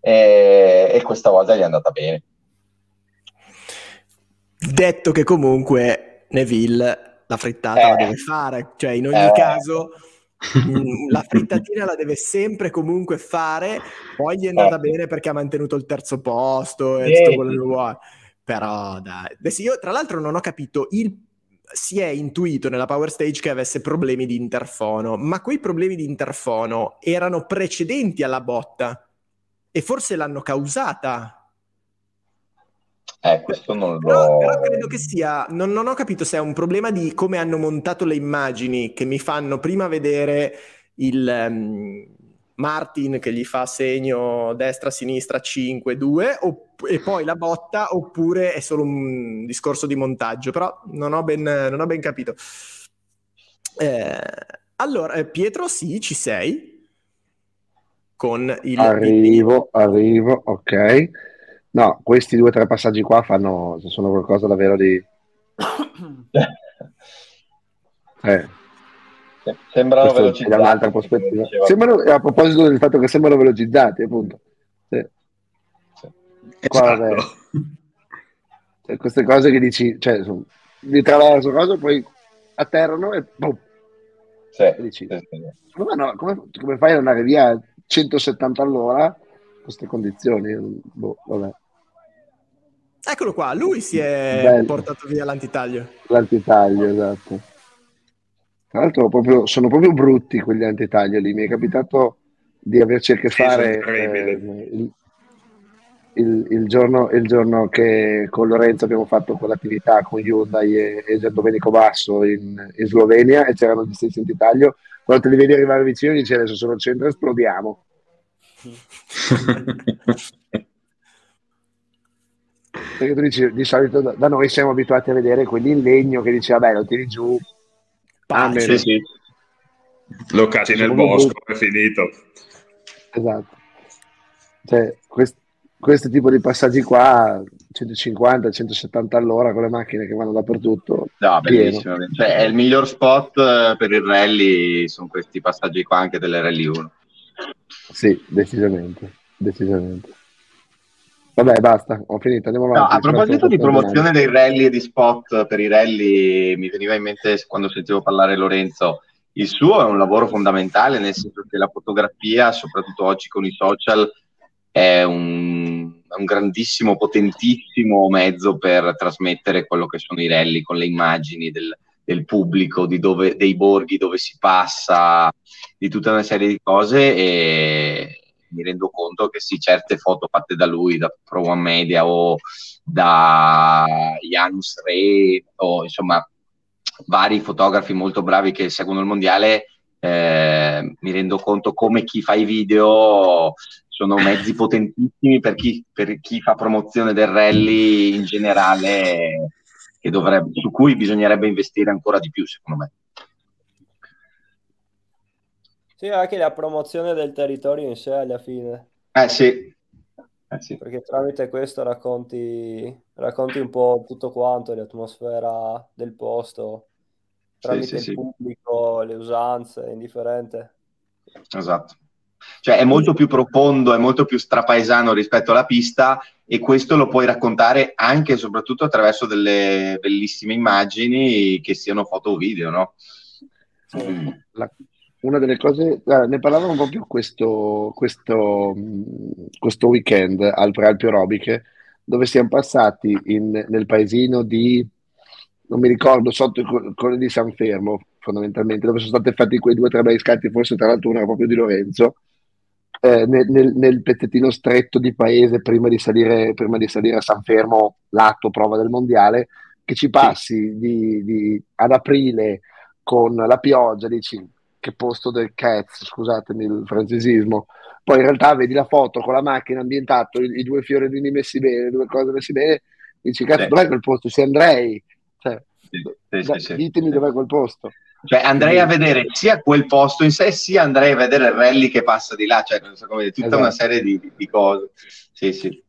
e, e questa volta gli è andata bene. Detto che comunque Neville la frittata eh. la deve fare, cioè in ogni eh. caso (laughs) mm, la frittatina la deve sempre comunque fare, poi gli è andata certo. bene perché ha mantenuto il terzo posto e tutto quello che vuole. Però dai, adesso io tra l'altro non ho capito il si è intuito nella Power Stage che avesse problemi di interfono, ma quei problemi di interfono erano precedenti alla botta e forse l'hanno causata eh, questo non lo... Però, però credo che sia, non, non, ho capito se è un problema di come hanno montato le immagini che mi fanno prima vedere il um, Martin che gli fa segno destra-sinistra 5-2 opp- e poi la botta oppure è solo un discorso di montaggio, però non ho ben, non ho ben capito. Eh, allora, eh, Pietro, sì, ci sei? Con il... Arrivo, il... arrivo, ok. No, questi due o tre passaggi qua fanno, sono qualcosa davvero di... (coughs) eh. Sembrano velocizzati. un'altra prospettiva. Sembrano, a proposito del fatto che sembrano velocizzati, appunto. Sì. Sì. Qua, esatto. (laughs) cioè, queste cose che dici, cioè, di traverso cosa, poi atterrano e boom. Sì, e dici, sì, come, no, come, come, fai ad andare via 170 all'ora in queste condizioni? Boh, vabbè. Eccolo qua, lui si è Bello. portato via l'antitaglio. L'antitaglio, esatto. Tra l'altro proprio, sono proprio brutti quegli antitaglio lì. Mi è capitato di averci a che fare eh, il, il, il, giorno, il, giorno, che con Lorenzo abbiamo fatto quell'attività con Hyundai e, e Gian Domenico Basso in, in, Slovenia e c'erano gli stessi antitaglio. Quando te li vedi arrivare vicino dici adesso sono al centro esplodiamo. (laughs) Perché tu dici, di solito da, noi siamo abituati a vedere quelli in legno che dice, vabbè, lo tiri giù. Ah, sì, sì. Lo cacci nel bosco, è finito. Esatto. Cioè, quest, questo tipo di passaggi qua, 150, 170 all'ora con le macchine che vanno dappertutto. No, bellissimo. Cioè, è il miglior spot eh, per il rally, sono questi passaggi qua anche delle rally 1. Sì, decisamente, decisamente. Vabbè, basta, ho finito. Andiamo avanti. No, a proposito di promozione dei rally e di spot per i rally, mi veniva in mente quando sentivo parlare Lorenzo. Il suo è un lavoro fondamentale, nel senso che la fotografia, soprattutto oggi con i social, è un, un grandissimo, potentissimo mezzo per trasmettere quello che sono i rally con le immagini del, del pubblico, dove, dei borghi dove si passa, di tutta una serie di cose. E, mi rendo conto che sì, certe foto fatte da lui, da Pro One Media o da Janus Re o insomma vari fotografi molto bravi che seguono il mondiale, eh, mi rendo conto come chi fa i video sono mezzi potentissimi per chi, per chi fa promozione del rally in generale, dovrebbe, su cui bisognerebbe investire ancora di più, secondo me. Sì, anche la promozione del territorio in sé alla fine. Eh sì. Eh sì. Perché tramite questo racconti, racconti un po' tutto quanto, l'atmosfera del posto, tramite sì, sì, il pubblico, le usanze, indifferente. Esatto. Cioè è molto più profondo, è molto più strapaesano rispetto alla pista e questo lo puoi raccontare anche e soprattutto attraverso delle bellissime immagini che siano foto o video, no? La, una delle cose, ne parlavamo proprio questo, questo, questo weekend al Prealpio Aerobiche, dove siamo passati in, nel paesino di, non mi ricordo, sotto il Colle di San Fermo, fondamentalmente, dove sono stati fatti quei due o tre bei scatti, forse tra l'altro uno era proprio di Lorenzo, eh, nel, nel, pezzettino stretto di paese prima di salire, prima di salire a San Fermo, l'atto prova del mondiale, che ci passi sì. di, di, ad aprile con la pioggia, dici che posto del cazzo, scusatemi il francesismo. Poi in realtà vedi la foto con la macchina ambientato, i, i due fiorini messi bene, le due cose messe bene, dici cazzo, sì. dov'è quel posto? Sei Andrei, cioè, sì, sì, da, ditemi dov'è quel posto. Cioè andrei a vedere sia quel posto in sé, sia andrei a vedere il rally che passa di là, cioè non so come dire, tutta esatto. una serie di, di cose. Sì, sì.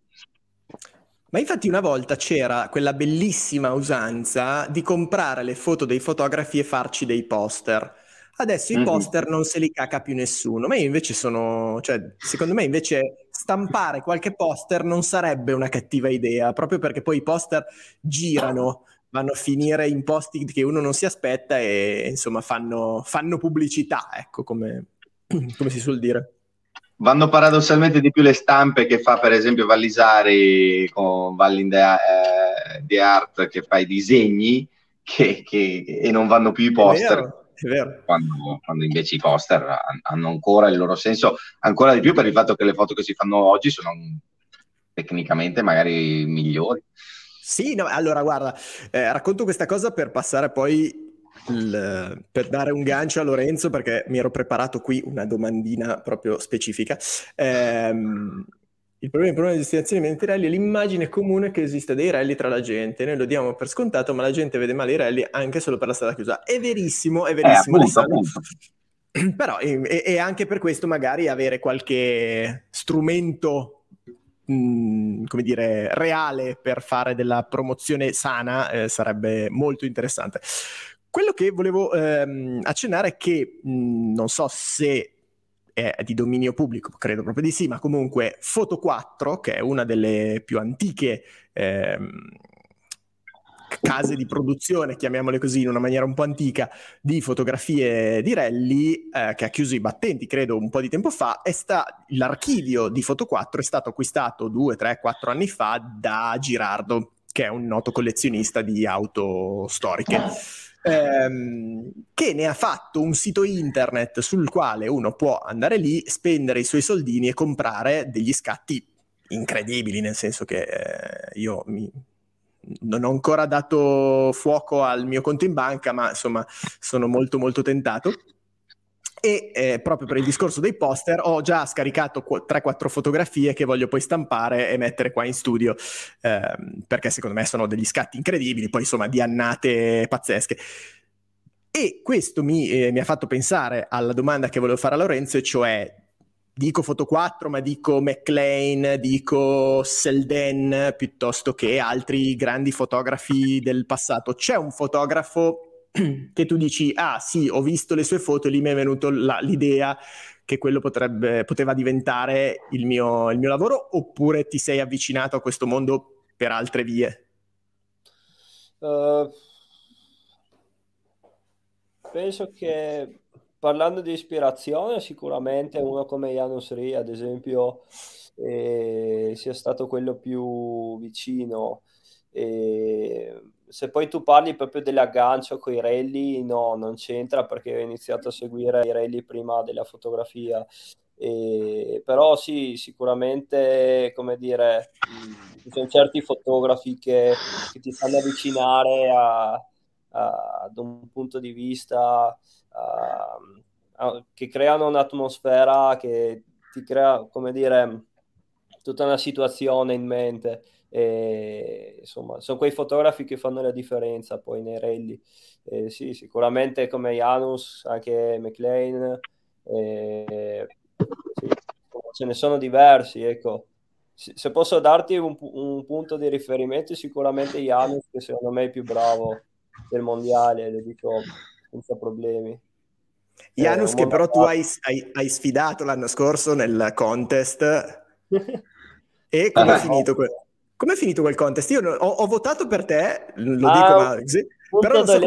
Ma infatti una volta c'era quella bellissima usanza di comprare le foto dei fotografi e farci dei poster. Adesso i poster non se li caca più nessuno, ma io invece sono, cioè, secondo me invece stampare qualche poster non sarebbe una cattiva idea, proprio perché poi i poster girano, vanno a finire in posti che uno non si aspetta e insomma fanno, fanno pubblicità, ecco come, (clears throat) come si suol dire vanno paradossalmente di più le stampe che fa per esempio Vallisari con Vallin de, eh, de Art che fa i disegni che, che, e non vanno più i poster. È. Quando, quando, invece i poster hanno ancora il loro senso, ancora di più per il fatto che le foto che si fanno oggi sono tecnicamente magari migliori. Sì, no, allora guarda, eh, racconto questa cosa per passare poi il, per dare un gancio a Lorenzo, perché mi ero preparato qui una domandina proprio specifica. Ehm, il problema, il problema di destinazione mediante rally è l'immagine comune che esiste dei rally tra la gente. Noi lo diamo per scontato, ma la gente vede male i rally anche solo per la strada chiusa. È verissimo, è verissimo. Eh, appunto, appunto. Però è anche per questo magari avere qualche strumento Come dire, reale per fare della promozione sana eh, sarebbe molto interessante. Quello che volevo ehm, accennare è che mh, non so se è di dominio pubblico, credo proprio di sì, ma comunque Foto 4, che è una delle più antiche ehm, case di produzione, chiamiamole così, in una maniera un po' antica, di fotografie di rally, eh, che ha chiuso i battenti, credo, un po' di tempo fa, sta, l'archivio di Foto 4 è stato acquistato due, tre, quattro anni fa da Girardo, che è un noto collezionista di auto storiche. Ehm, che ne ha fatto un sito internet sul quale uno può andare lì, spendere i suoi soldini e comprare degli scatti incredibili, nel senso che eh, io mi, non ho ancora dato fuoco al mio conto in banca, ma insomma sono molto molto tentato. E eh, proprio per il discorso dei poster ho già scaricato qu- 3-4 fotografie che voglio poi stampare e mettere qua in studio, ehm, perché secondo me sono degli scatti incredibili, poi insomma di annate pazzesche. E questo mi, eh, mi ha fatto pensare alla domanda che volevo fare a Lorenzo, e cioè dico Foto 4, ma dico McLean, dico Selden, piuttosto che altri grandi fotografi del passato. C'è un fotografo (clears throat) che tu dici, ah sì, ho visto le sue foto e lì mi è venuta l'idea che quello potrebbe, poteva diventare il mio, il mio lavoro, oppure ti sei avvicinato a questo mondo per altre vie? Uh, penso che parlando di ispirazione, sicuramente uno come Janus Ri, ad esempio, eh, sia stato quello più vicino. E se poi tu parli proprio dell'aggancio con i rally, no, non c'entra perché ho iniziato a seguire i rally prima della fotografia. E, però sì, sicuramente, come dire, ci sono certi fotografi che, che ti fanno avvicinare a, a, ad un punto di vista uh, che creano un'atmosfera che ti crea, come dire, tutta una situazione in mente. E, insomma, sono quei fotografi che fanno la differenza poi nei rally. E, sì, sicuramente come Janus, anche McLean, e, sì, ce ne sono diversi, ecco. Se posso darti un, un punto di riferimento, sicuramente Janus, che secondo me è il più bravo del mondiale, lo dico senza problemi. Janus, eh, che però tu hai, hai, hai, sfidato l'anno scorso nel contest. (laughs) e come è, finito que- è finito quel contest? Io ho, ho votato per te, lo ah, dico, ma sì, però non so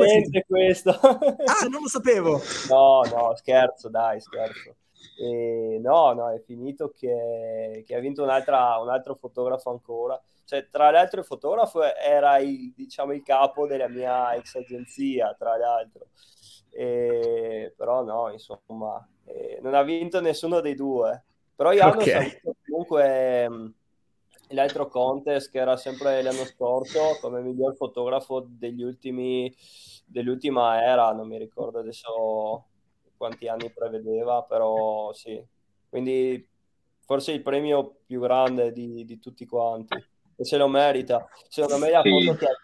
questo. ah, non lo sapevo. (laughs) No, no, scherzo, dai, scherzo. E no, no, è finito che, che ha vinto un altro fotografo ancora. Cioè, tra l'altro il fotografo era il, diciamo, il capo della mia ex agenzia, tra l'altro. E, però no, insomma, eh, non ha vinto nessuno dei due. Però Janos okay. ha vinto comunque mh, l'altro contest che era sempre l'anno scorso come miglior fotografo degli ultimi, dell'ultima era, non mi ricordo adesso quanti anni prevedeva, però sì. Quindi forse il premio più grande di, di tutti quanti e se lo merita. Secondo me la sì. foto che ha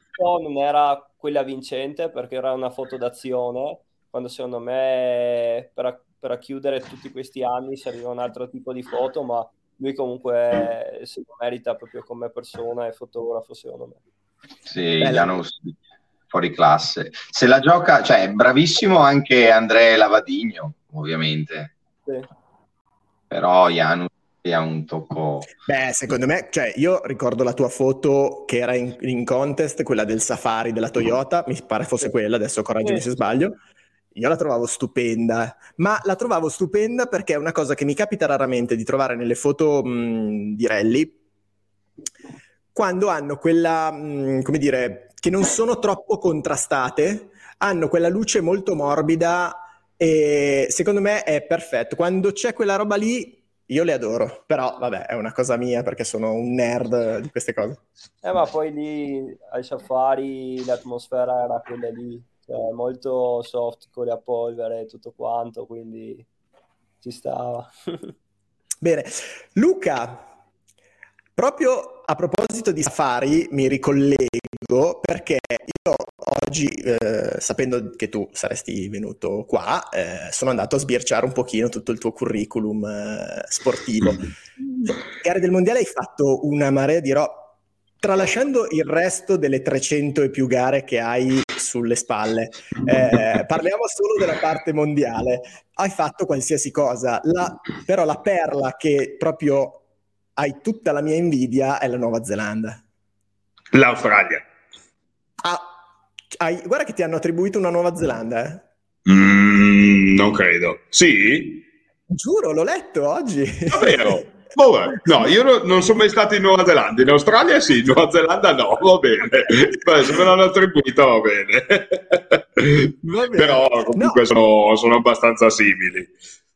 non era quella vincente perché era una foto d'azione, quando secondo me per, per chiudere tutti questi anni serviva un altro tipo di foto, ma lui comunque si merita proprio come persona e fotografo, secondo me. Sì, Janus fuori classe. Se la gioca, cioè, bravissimo anche Andrea Lavadigno, ovviamente. Sì. Però Janus ha un tocco. Beh, secondo me, cioè, io ricordo la tua foto che era in, in contest, quella del Safari della Toyota, mi pare fosse quella, adesso correggimi se sbaglio. Io la trovavo stupenda, ma la trovavo stupenda perché è una cosa che mi capita raramente di trovare nelle foto mh, di rally, quando hanno quella, mh, come dire, che non sono troppo contrastate, hanno quella luce molto morbida e secondo me è perfetto. Quando c'è quella roba lì, io le adoro, però vabbè, è una cosa mia perché sono un nerd di queste cose. Eh, ma poi lì ai safari l'atmosfera era quella lì cioè, molto soft con le polvere e tutto quanto, quindi ci stava. (laughs) Bene, Luca, proprio a proposito di safari mi ricollego perché io oggi, eh, sapendo che tu saresti venuto qua, eh, sono andato a sbirciare un pochino tutto il tuo curriculum eh, sportivo. Gare del mondiale hai fatto una marea di roba tralasciando il resto delle 300 e più gare che hai sulle spalle, eh, parliamo solo della parte mondiale. Hai fatto qualsiasi cosa, la, però la perla che proprio hai tutta la mia invidia è la Nuova Zelanda. L'Australia. Ah, hai, guarda che ti hanno attribuito una Nuova Zelanda, eh? Mm, non credo. Sì? Giuro, l'ho letto oggi. Davvero? Vabbè, no, io no, non sono mai stato in Nuova Zelanda, in Australia sì, in Nuova Zelanda no, va bene. Beh, se me l'hanno attribuito va bene. Va bene. Però comunque no. sono, sono, abbastanza simili.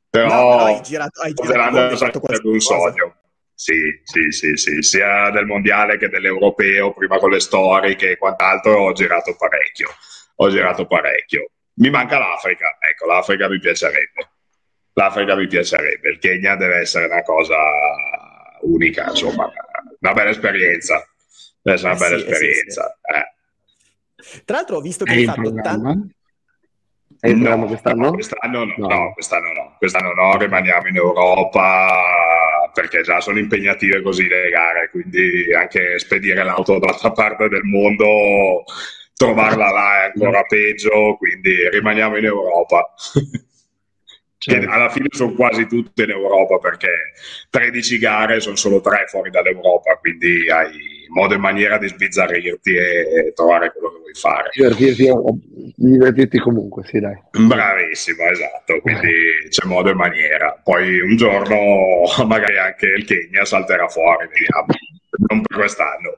Però no, hai girato, hai Nuova Zelanda sarebbe un sogno. Sì, sì, sì, sì, sia del mondiale che dell'europeo, prima con le storie che quant'altro, ho girato parecchio. Ho girato parecchio. Mi manca l'Africa, ecco, l'Africa mi piacerebbe l'Africa mi piacerebbe, il Kenya deve essere una cosa unica, insomma, una bella esperienza. Deve essere una bella sì, esperienza. Sì, sì. Eh. Tra l'altro ho visto che hai fatto tanto... È no, quest'anno? No, quest'anno no, no. no, quest'anno no, quest'anno no, rimaniamo in Europa perché già sono impegnative così le gare, quindi anche spedire l'auto dall'altra parte del mondo, trovarla là è ancora peggio, quindi rimaniamo in Europa. (laughs) Certo. Che alla fine sono quasi tutte in Europa perché 13 gare sono solo 3 fuori dall'Europa, quindi hai modo e maniera di sbizzarrirti e, trovare quello che vuoi fare. Divertirti, divertirti comunque, sì dai. Bravissimo, esatto, quindi c'è modo e maniera. Poi un giorno (laughs) magari anche il Kenya salterà fuori, vediamo, non per quest'anno.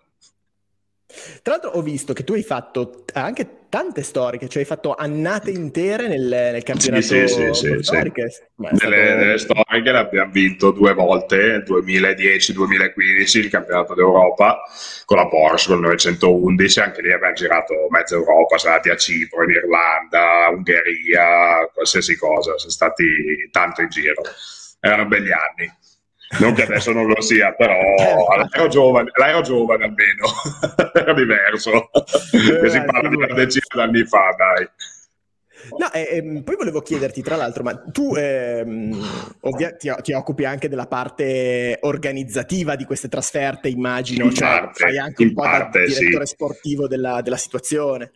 Tra l'altro ho visto che tu hai fatto anche tante storiche, cioè hai fatto annate intere nel, nel campionato sì, sì, sì, storiche. Sì. Nelle, stato... nelle, storiche l'abbiamo vinto due volte, 2010-2015 il campionato d'Europa con la Porsche, con il 911, anche lì abbiamo girato mezza Europa, siamo andati a Cipro, in Irlanda, Ungheria, qualsiasi cosa, siamo stati tanto in giro. Erano belli anni. Non che adesso non lo sia, però ero giovane, ero giovane almeno, (laughs) era diverso. Eh, si parla di una decina d'anni fa, dai. No, e, e, poi volevo chiederti, tra l'altro, ma tu ehm, ovvia- ti, ti, occupi anche della parte organizzativa di queste trasferte, immagino, in cioè parte, fai anche un po' parte, da direttore sì. sportivo della, della situazione.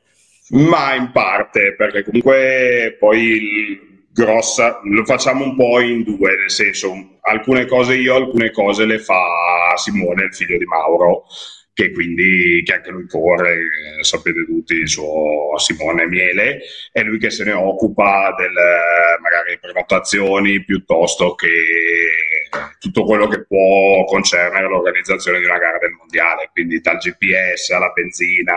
Ma in parte, perché comunque poi il grossa, lo facciamo un po' in due, nel senso alcune cose io, alcune cose le fa Simone, il figlio di Mauro, che quindi che anche lui corre, eh, sapete tutti, il suo Simone Miele, è lui che se ne occupa delle magari prenotazioni piuttosto che tutto quello che può concernere l'organizzazione di una gara del mondiale, quindi dal GPS alla benzina,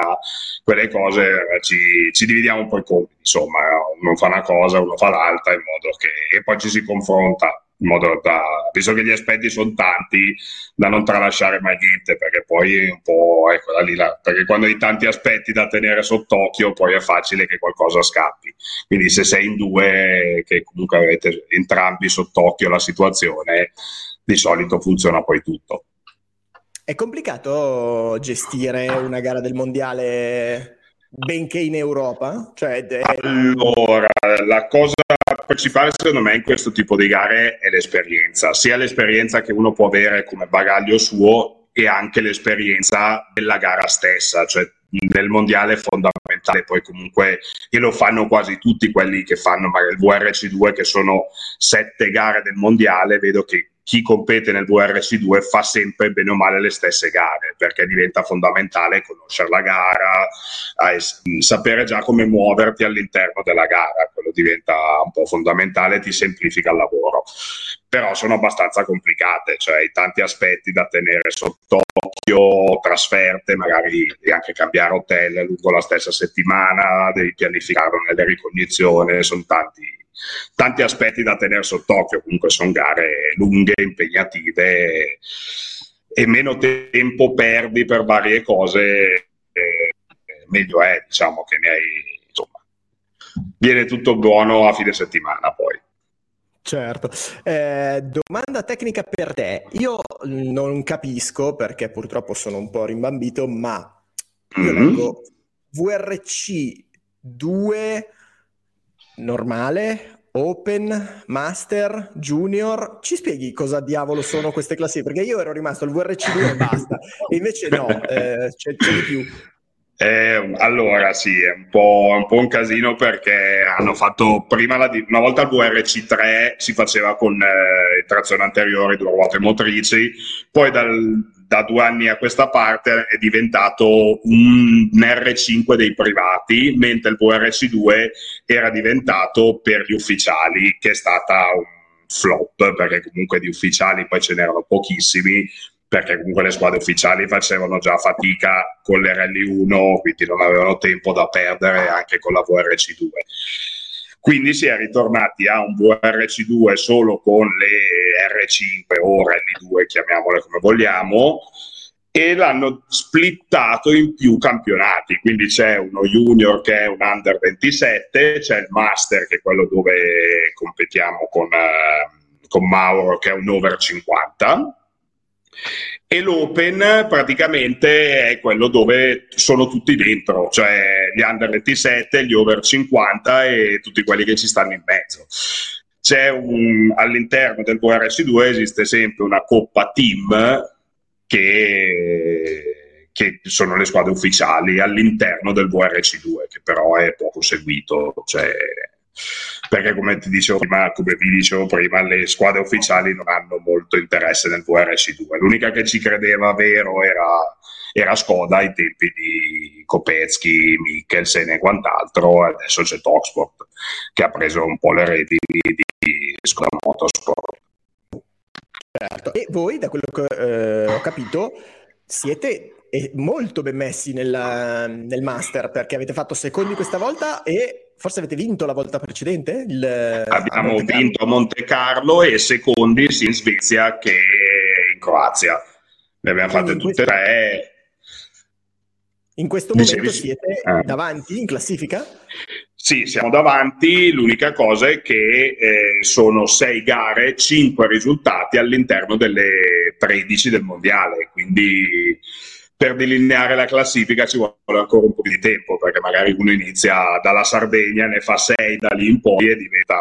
quelle cose eh, ci, ci dividiamo un po' i compiti, insomma, uno fa una cosa, uno fa l'altra, in modo che e poi ci si confronta in modo da, visto che gli aspetti sono tanti, da non tralasciare mai niente, perché poi un po', ecco, da lì là, perché quando hai tanti aspetti da tenere sott'occhio, poi è facile che qualcosa scappi. Quindi se sei in due, che comunque avete entrambi sott'occhio la situazione, di solito funziona poi tutto. È complicato gestire una gara del mondiale benché in Europa? Cioè, è... Allora, la cosa principale secondo me in questo tipo di gare è l'esperienza, sia l'esperienza che uno può avere come bagaglio suo e anche l'esperienza della gara stessa, cioè nel mondiale è fondamentale, poi comunque e lo fanno quasi tutti quelli che fanno magari il VRC2 che sono sette gare del mondiale, vedo che chi compete nel VRC2 fa sempre bene o male le stesse gare perché diventa fondamentale conoscere la gara, eh, sapere già come muoverti all'interno della gara, quello diventa un po' fondamentale, ti semplifica il lavoro. Però sono abbastanza complicate, cioè hai tanti aspetti da tenere sott'occhio, trasferte, magari anche cambiare hotel lungo la stessa settimana, devi pianificare nelle ricognizioni, sono tanti tanti aspetti da tenere sott'occhio, comunque sono gare lunghe, impegnative e meno tempo perdi per varie cose, eh, meglio è, diciamo che ne hai, insomma, viene tutto buono a fine settimana poi. Certo. Eh, domanda tecnica per te. Io non capisco perché purtroppo sono un po' rimbambito, ma mm-hmm. VRC 2 normale, Open, Master, Junior. Ci spieghi cosa diavolo sono queste classi? Perché io ero rimasto al VRC2 e (laughs) basta, e invece no, eh, c'è, c'è, di più. Eh, allora sì, è un, po', un, po', un casino perché hanno fatto prima la, una volta il VRC3 si faceva con eh, trazione anteriore, due ruote motrici, poi dal da due anni a questa parte è diventato un R5 dei privati, mentre il VRC2 era diventato per gli ufficiali, che è stata un flop, perché comunque di ufficiali poi ce n'erano pochissimi, perché comunque le squadre ufficiali facevano già fatica con l'RL1, quindi non avevano tempo da perdere anche con la VRC2. Quindi si è ritornati a un VRC2 solo con le R5 o RL2, chiamiamole come vogliamo, e l'hanno splittato in più campionati. Quindi c'è uno junior che è un under 27, c'è il master che è quello dove competiamo con, uh, con Mauro che è un over 50 e l'open praticamente è quello dove sono tutti dentro, cioè gli under 27, gli over 50 e tutti quelli che ci stanno in mezzo. Un, all'interno del VRS2 esiste sempre una coppa team che, che sono le squadre ufficiali all'interno del VRC2, che però è poco seguito, cioè perché come ti dicevo prima, come vi dicevo prima, le squadre ufficiali non hanno molto interesse nel VRC2. L'unica che ci credeva vero era, era Skoda ai tempi di Kopetsky, Mikkelsen e quant'altro, adesso c'è Toxport che ha preso un po' le redini di Skoda Motorsport. Certo. E voi, da quello che eh, ho capito, siete molto ben messi nella, nel master perché avete fatto secondi questa volta e forse avete vinto la volta precedente? Il, Abbiamo a vinto a Monte Carlo e secondi sia in Svezia che in Croazia. Le abbiamo fatte tutte questo... tre. In questo Dicevi... momento siete eh. davanti in classifica? Sì, siamo davanti. L'unica cosa è che eh, sono sei gare, cinque risultati all'interno delle 13 del mondiale. Quindi per delineare la classifica ci vuole ancora un po' di tempo perché magari uno inizia dalla Sardegna, ne fa sei da lì in poi e diventa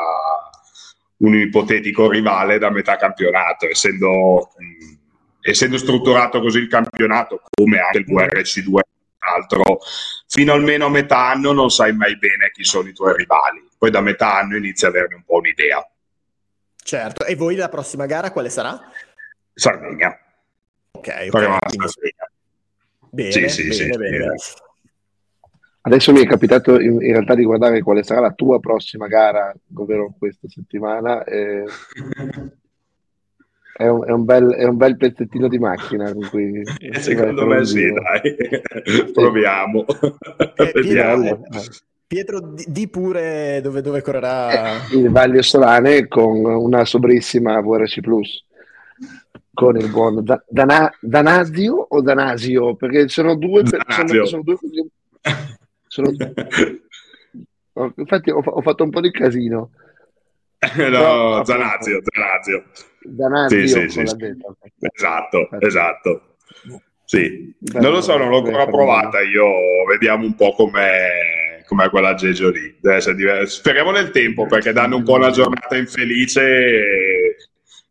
un ipotetico rivale da metà campionato, essendo, mh, essendo strutturato così il campionato come anche il VRC2 altro fino almeno a metà anno non sai mai bene chi sono i tuoi rivali. Poi da metà anno inizi a averne un po' un'idea. Certo. E voi la prossima gara quale sarà? Sardegna. Ok, okay. Sardegna Bene, sì, sì, bene, sì, bene. Adesso mi è capitato in, in, realtà di guardare quale sarà la tua prossima gara, ovvero questa settimana. Eh, (laughs) è, un, è, un bel, è, un, bel, pezzettino di macchina. Con cui Secondo me sì, dai. (laughs) Proviamo. Eh, Pietro, Pietro, di pure dove, dove correrà. Il Valle Solane con una sobrissima VRC Plus con il buon da- Dana- Danasio o Danasio? Perché sono due, sono, sono due sono, (laughs) infatti ho, ho, fatto un po' di casino. (laughs) no, Però, Zanazio, Zanazio. Danasio, sì, sì, sì, esatto, esatto. Sì, non lo so, non l'ho ancora provata io, vediamo un po' com'è, com'è quella Geggio lì. Speriamo nel tempo perché danno un po' una giornata infelice e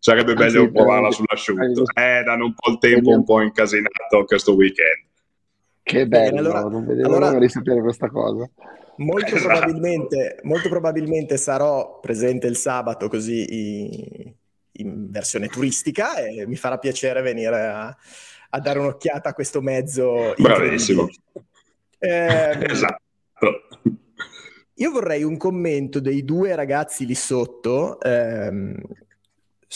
sarebbe bello Anzi, provarla sull'asciutto. Eh, danno un po' il tempo un po' incasinato questo weekend. Che bello, allora, non vedevo allora, l'ora di sapere questa cosa. Molto, esatto. probabilmente, molto probabilmente sarò presente il sabato così in versione turistica e mi farà piacere venire a, a dare un'occhiata a questo mezzo. Bravissimo. (laughs) Eh, esatto. Io vorrei un commento dei due ragazzi lì sotto ehm,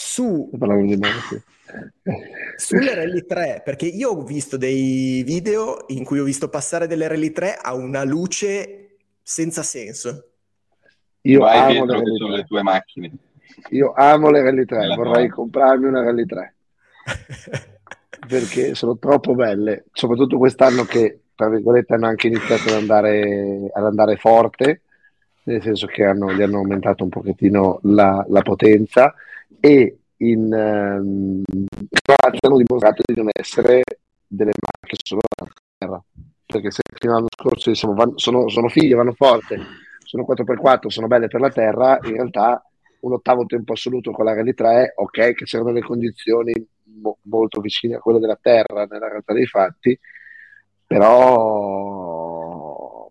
su (laughs) sulle Rally 3, perché io ho visto dei video in cui ho visto passare delle Rally 3 a una luce senza senso. Io Vai amo le, le tue macchine. Io amo le Rally 3, vorrei no. comprarmi una Rally 3 (laughs) perché sono troppo belle, soprattutto quest'anno che tra virgolette hanno anche iniziato ad andare, ad andare forte, nel senso che hanno, gli hanno aumentato un pochettino la, la potenza e in um, hanno dimostrato di non essere delle marche solo della terra. Perché se fino all'anno scorso diciamo, vanno, sono, sono figlie, vanno forte, sono 4x4, sono belle per la terra, in realtà un ottavo tempo assoluto con la Rally 3, ok, che c'erano delle condizioni mo- molto vicine a quelle della Terra nella realtà dei fatti, però,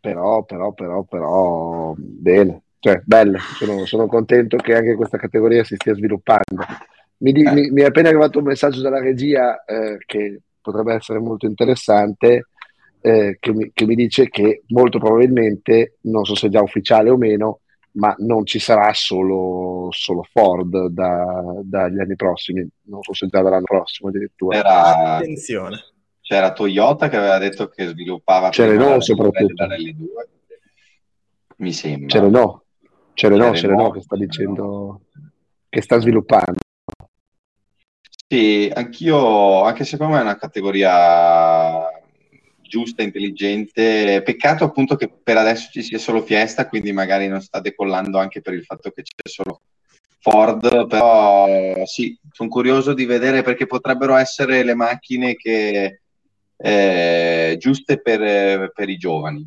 però, però, però, però, bene, cioè, belle, sono, sono contento che anche questa categoria si stia sviluppando. Mi, di, mi, mi è appena arrivato un messaggio dalla regia eh, che potrebbe essere molto interessante, eh, che, mi, che mi dice che molto probabilmente, non so se è già ufficiale o meno, ma non ci sarà solo, solo Ford da, dagli anni prossimi, non so se già dall'anno prossimo addirittura. Era, Attenzione. C'era Toyota che aveva detto che sviluppava c'era no soprattutto. Mi sembra. C'era no, c'era no che sta dicendo che sta sviluppando. Sì, anch'io, anche secondo me è una categoria giusta, intelligente. Peccato appunto che per adesso ci sia solo Fiesta, quindi magari non sta decollando anche per il fatto che c'è solo Ford, però sì, sono curioso di vedere perché potrebbero essere le macchine che, eh, giuste per, per, i giovani.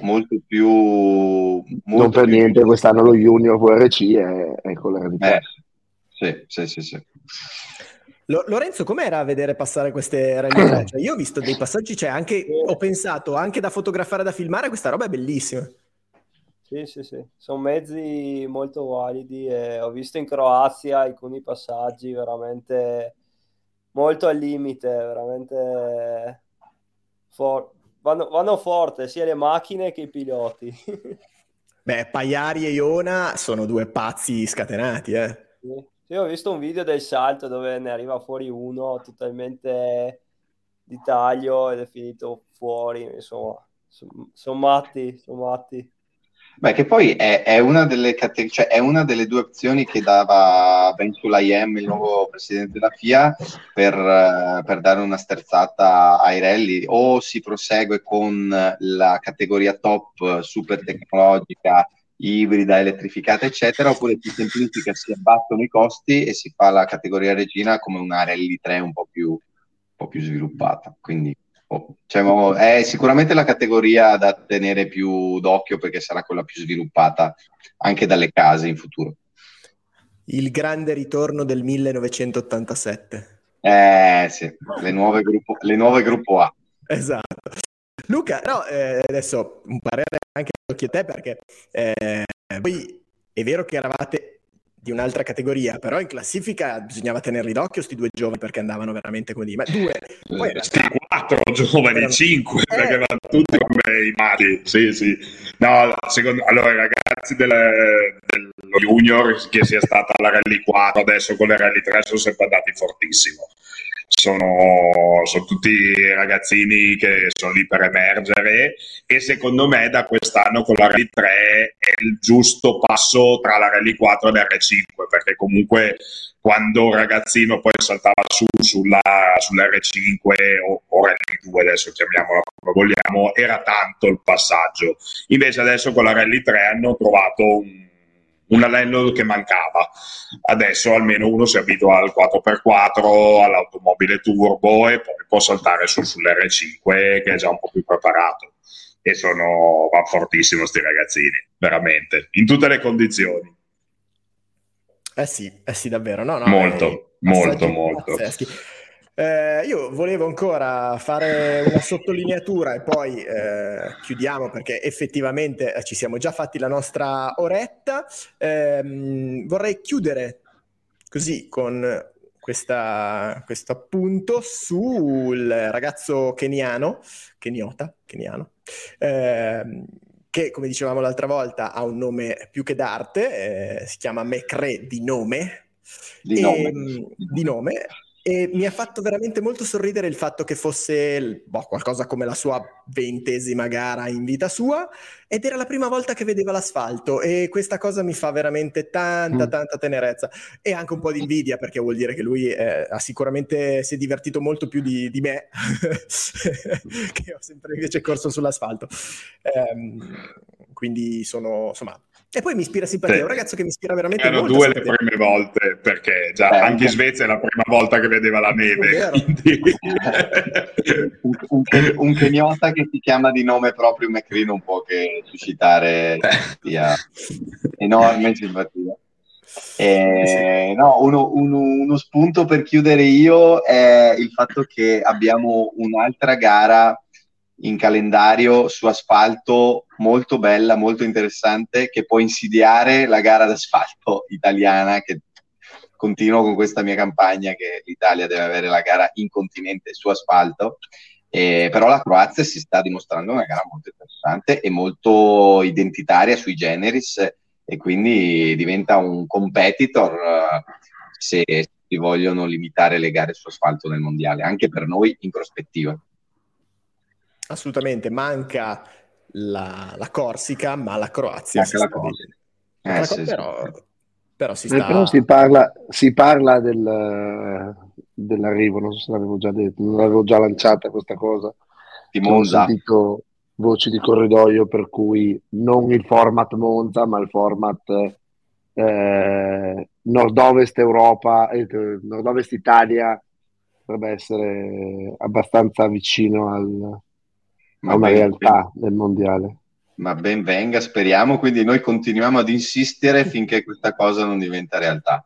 Molto più. Molto non per più niente, quest'anno lo Junior VRC è, è con la eh, sì, sì, sì, sì. Lorenzo, com'era vedere passare queste rally (clears throat) cioè, io ho visto dei passaggi, cioè anche, ho pensato anche da fotografare, da filmare, questa roba è bellissima. Sì, sì, sì, sono mezzi molto validi e ho visto in Croazia alcuni passaggi veramente molto al limite, veramente for- vanno, vanno forte sia le macchine che i piloti. (laughs) Beh, Paiari e Iona sono due pazzi scatenati, eh. Sì. Io ho visto un video del salto dove ne arriva fuori uno totalmente di taglio ed è finito fuori, insomma, sono son matti, sono matti. Beh, che poi è, è, una delle cate- cioè è una delle due opzioni che dava Ben Sulayem, il nuovo presidente della FIA, per, per, dare una sterzata ai rally. O si prosegue con la categoria top super tecnologica ibrida, elettrificata, eccetera, oppure si semplifica, si abbattono i costi e si fa la categoria regina come una Rally 3 un po' più, un po più sviluppata. Quindi oh, diciamo, è sicuramente la categoria da tenere più d'occhio perché sarà quella più sviluppata anche dalle case in futuro. Il grande ritorno del 1987. Eh sì, le nuove gruppo, le nuove gruppo A. Esatto. Luca, no, eh, adesso un parere anche a te perché eh, voi è vero che eravate di un'altra categoria, però in classifica bisognava tenerli d'occhio questi due giovani perché andavano veramente come di ma due, poi realtà, quattro giovani, erano... cinque, eh... perché vanno tutti come i mali. Sì, sì. No, secondo allora i ragazzi del, del junior che sia stata la Rally 4 adesso con le Rally 3 sono sempre andati fortissimo sono, sono, tutti ragazzini che sono lì per emergere e secondo me da quest'anno con la Rally 3 è il giusto passo tra la Rally 4 e l'R5 perché comunque quando ragazzino poi saltava su sulla, sull'R5 o, o Rally 2 adesso chiamiamola come vogliamo era tanto il passaggio invece adesso con la Rally 3 hanno trovato un un anello che mancava. Adesso almeno uno si abitua al 4x4, all'automobile turbo e poi può saltare su, sull'R5 che è già un po' più preparato. E sono va fortissimo questi ragazzini, veramente, in tutte le condizioni. Eh sì, eh sì, davvero. No, no, molto, molto, molto. Pazzeschi. Eh, io volevo ancora fare una sottolineatura e poi eh, chiudiamo perché effettivamente eh, ci siamo già fatti la nostra oretta. Eh, vorrei chiudere così con questa, questo appunto sul ragazzo keniano, keniota, keniano, eh, che come dicevamo l'altra volta ha un nome più che d'arte, eh, si chiama Mecre di nome. Di nome. E, di nome e mi ha fatto veramente molto sorridere il fatto che fosse boh, qualcosa come la sua ventesima gara in vita sua ed era la prima volta che vedeva l'asfalto e questa cosa mi fa veramente tanta, mm. tanta tenerezza e anche un po' di invidia perché vuol dire che lui eh, ha sicuramente si è divertito molto più di, di me (laughs) che ho sempre invece corso sull'asfalto. Um, quindi sono insomma e poi mi ispira simpatia, sì. è un ragazzo che mi ispira veramente Erano molto. due le prime volte, perché già eh, anche in Svezia è la prima volta che vedeva la neve. (laughs) un, un, un keniota che si chiama di nome proprio McCree non può che suscitare simpatia, enorme simpatia. Eh, no, uno, uno, uno spunto per chiudere io è il fatto che abbiamo un'altra gara in calendario su asfalto molto bella, molto interessante, che può insidiare la gara d'asfalto italiana, che continuo con questa mia campagna che l'Italia deve avere la gara in continente su asfalto. Eh, però la Croazia si sta dimostrando una gara molto interessante e molto identitaria sui generis e quindi diventa un competitor uh, se si vogliono limitare le gare su asfalto nel mondiale, anche per noi in prospettiva. Assolutamente, manca la, la Corsica, ma la Croazia. Manca la Corsica. Eh, sì, però, sì. però, si, sta... eh, però si parla, si parla del, dell'arrivo, non so se l'avevo già detto, non l'avevo già lanciata questa cosa. Di Monza. Ho sentito voci di corridoio per cui non il format Monza, ma il format eh, nord-ovest Europa, eh, nord-ovest Italia potrebbe essere abbastanza vicino al, a una ben, realtà ben, del mondiale. Ma ben venga, speriamo, quindi noi continuiamo ad insistere (laughs) finché questa cosa non diventa realtà.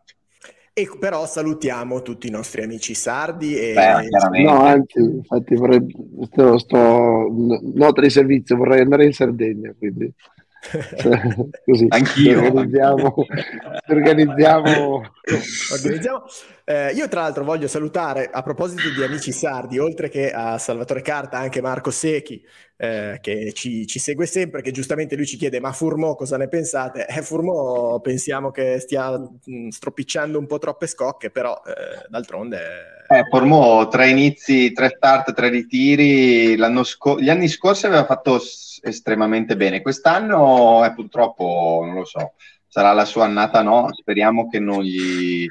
E però salutiamo tutti i nostri amici sardi. E... Beh, no, anzi, infatti vorrei, sto, sto, nota di servizio, vorrei andare in Sardegna, quindi (laughs) così anch'io organizziamo, organizziamo. organizziamo. Eh, io tra l'altro voglio salutare a proposito di amici sardi oltre che a Salvatore Carta anche Marco Secchi eh, che ci, ci, segue sempre che giustamente lui ci chiede ma Furmo cosa ne pensate? Eh, Furmo pensiamo che stia mh, stropicciando un po' troppe scocche però eh, d'altronde eh, Furmo tre inizi, tre start, tre ritiri sco- gli anni scorsi aveva fatto estremamente bene. Quest'anno è purtroppo, non lo so, sarà la sua annata no, speriamo che non gli,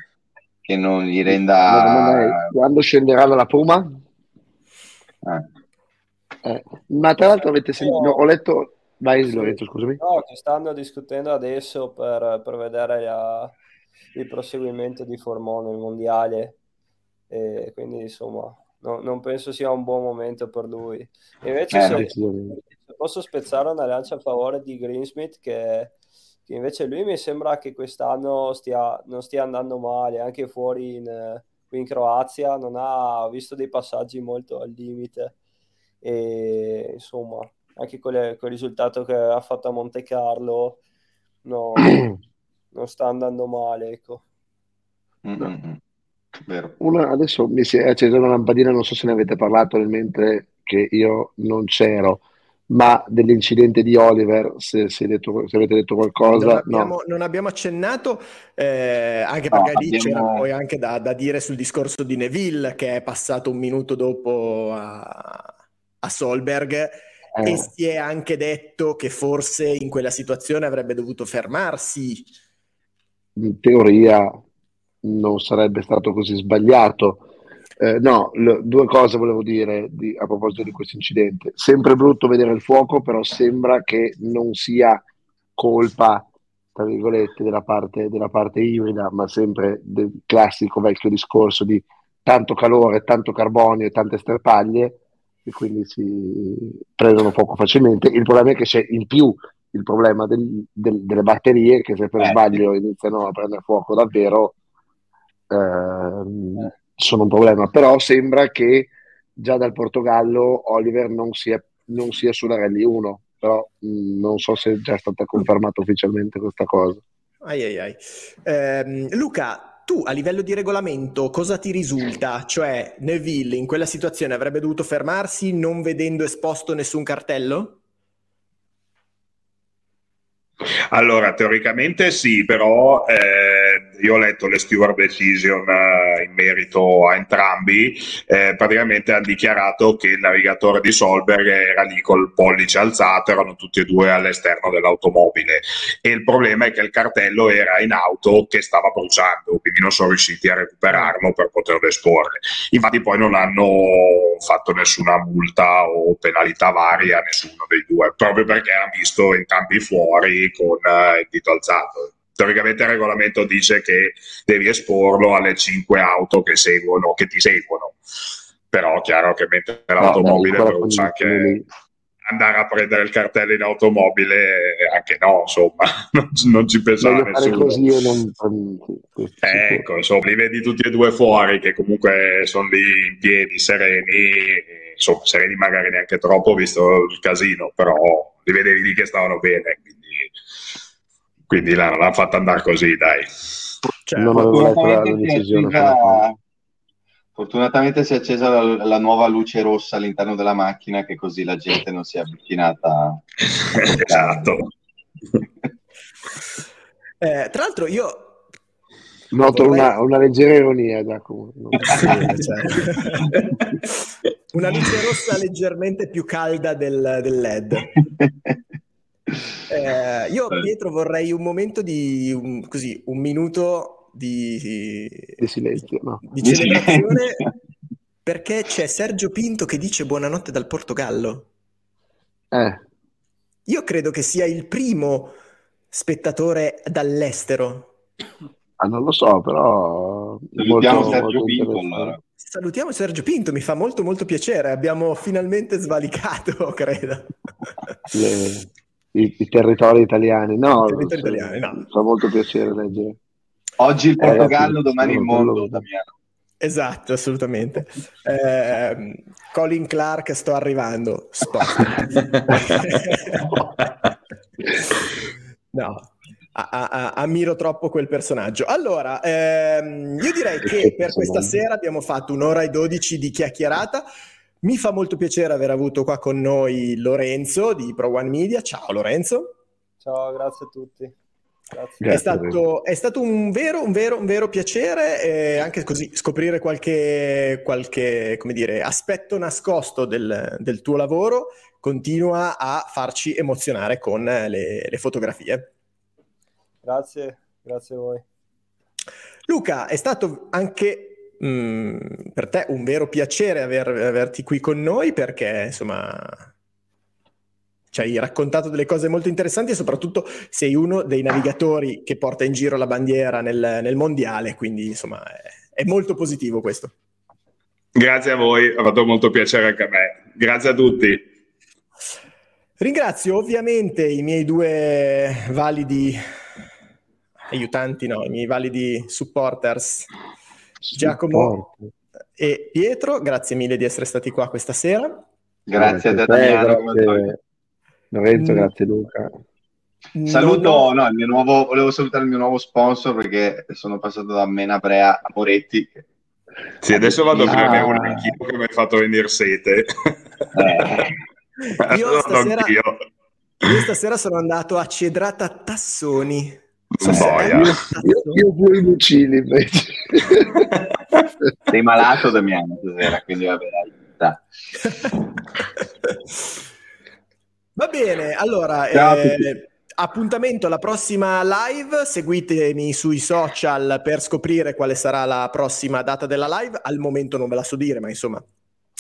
che non gli renda... Quando scenderà dalla Puma? Eh. Eh, ma tra l'altro avete sentito, no, ho letto... Vai Lorenzo, scusami. No, ci stanno discutendo adesso per, per vedere la, il proseguimento di Formone, il mondiale. E quindi insomma, no, non penso sia un buon momento per lui. E invece eh, se, posso spezzare una lancia a favore di Greensmith che, che, invece lui mi sembra che quest'anno stia, non stia andando male, anche fuori in, qui in Croazia non ha visto dei passaggi molto al limite e insomma anche con il risultato che ha fatto a Monte Carlo no, (coughs) non sta andando male ecco. Mm-hmm. Una, adesso mi si è accesa una lampadina, non so se ne avete parlato nel mentre che io non c'ero ma dell'incidente di Oliver, se, se, detto, se avete detto qualcosa. Non abbiamo, no. non abbiamo accennato, eh, anche perché no, lì abbiamo... c'era poi anche da, da, dire sul discorso di Neville, che è passato un minuto dopo a, a Solberg. Eh. E si è anche detto che forse in quella situazione avrebbe dovuto fermarsi. In teoria non sarebbe stato così sbagliato eh, no, l- due cose volevo dire di, a proposito di questo incidente. Sempre brutto vedere il fuoco, però sembra che non sia colpa tra virgolette, della parte, della parte ibrida, ma sempre del classico vecchio discorso di tanto calore, tanto carbonio e tante sterpaglie, e quindi si prendono poco facilmente. Il problema è che c'è in più il problema del, del, delle batterie che se per eh, sbaglio iniziano a prendere fuoco davvero eh, sono un problema. Però sembra che già dal Portogallo Oliver non sia, non sia sulla Rally 1, però mh, non so se è già stata confermata ufficialmente questa cosa. Ai ai ai. Eh, Luca, tu a livello di regolamento cosa ti risulta? Cioè Neville in quella situazione avrebbe dovuto fermarsi non vedendo esposto nessun cartello? Allora, teoricamente sì, però eh, io ho letto le steward decision eh, in merito a entrambi, eh, praticamente hanno dichiarato che il navigatore di Solberg era lì col pollice alzato, erano tutti e due all'esterno dell'automobile e il problema è che il cartello era in auto che stava bruciando, quindi non sono riusciti a recuperarlo per poterlo esporre. Infatti poi non hanno fatto nessuna multa o penalità varia a nessuno dei due, proprio perché hanno visto entrambi fuori con uh, il dito alzato. Teoricamente il regolamento dice che devi esporlo alle cinque auto che seguono, che ti seguono. Però chiaro che mentre l'automobile no, brucia anche andare a prendere il cartello in automobile, anche no, insomma, (laughs) non, non ci pensava nessuno. Non... Ecco, insomma, li vedi tutti e due fuori, che comunque sono lì in piedi, sereni, insomma, sereni magari neanche troppo, visto il casino, però li vedevi lì che stavano bene, quindi quindi l'hanno, l'hanno fatta andare così, dai. Cioè, non fortunatamente, la decisione si accesa, fortunatamente si è accesa la, la, nuova luce rossa all'interno della macchina, che così la gente non si è avvicinata. (laughs) esatto. eh, tra l'altro, io Noto una, una, leggera ironia, Giacomo. (laughs) una luce rossa leggermente più calda del, del LED. (laughs) Eh, io, Pietro, vorrei un momento di un, così, un minuto di, di silenzio, no? di celebrazione perché c'è Sergio Pinto che dice buonanotte dal Portogallo. Eh. Io credo che sia il primo spettatore dall'estero. Ah, non lo so, però... Salutiamo molto, Sergio molto Pinto allora. Salutiamo Sergio Pinto, mi fa molto molto piacere, abbiamo finalmente svalicato, (laughs) credo. Le, i, i territori italiani. No, I territori italiani, no. Fa molto piacere leggere. Oggi il Portogallo, eh, domani il mondo, Damiano. Esatto, assolutamente. Eh, Colin Clark, sto arrivando. (laughs) no, a, a, ammiro troppo quel personaggio. Allora, ehm, io direi che per questa sera abbiamo fatto un'ora e dodici di chiacchierata. Mi fa molto piacere aver avuto qua con noi Lorenzo di Pro One Media. Ciao Lorenzo. Ciao, grazie a tutti. Grazie. È, stato, è, stato, un vero, un vero, un vero piacere eh, anche così scoprire qualche, qualche dire, aspetto nascosto del, del, tuo lavoro. Continua a farci emozionare con le, le fotografie. Grazie, grazie a voi. Luca, è stato anche mh, per te un vero piacere aver, averti qui con noi perché insomma ci hai raccontato delle cose molto interessanti e soprattutto sei uno dei navigatori che porta in giro la bandiera nel, nel mondiale, quindi insomma è, è, molto positivo questo. Grazie a voi, ha fatto molto piacere anche a me. Grazie a tutti. Ringrazio ovviamente i miei due validi aiutanti, no, i miei validi supporters Giacomo e Pietro, grazie mille di essere stati qua questa sera. Grazie, grazie a te, grazie Lorenzo, mm. grazie Luca. Saluto, no, il mio nuovo, volevo salutare il mio nuovo sponsor perché sono passato da Menabrea a Moretti. Sì, adesso vado a prendere ah. un anch'io che mi ha fatto venire sete. Eh. (laughs) io, stasera, io stasera sono andato a Cedrata Tassoni Boia. Io, io pure i Lucini invece. (laughs) Sei malato Damiano stasera, quindi va bene. Va bene, allora eh, appuntamento alla prossima live, seguitemi sui social per scoprire quale sarà la prossima data della live, al momento non ve la so dire, ma insomma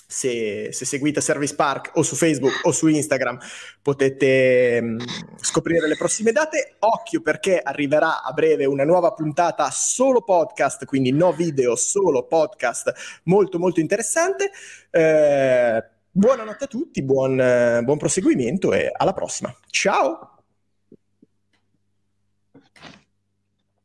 se, se, seguite Service Park o su Facebook o su Instagram potete mh, mm, scoprire le prossime date. Occhio perché arriverà a breve una nuova puntata solo podcast, quindi no video, solo podcast, molto molto interessante. Eh, buonanotte a tutti, buon, buon proseguimento e alla prossima. Ciao!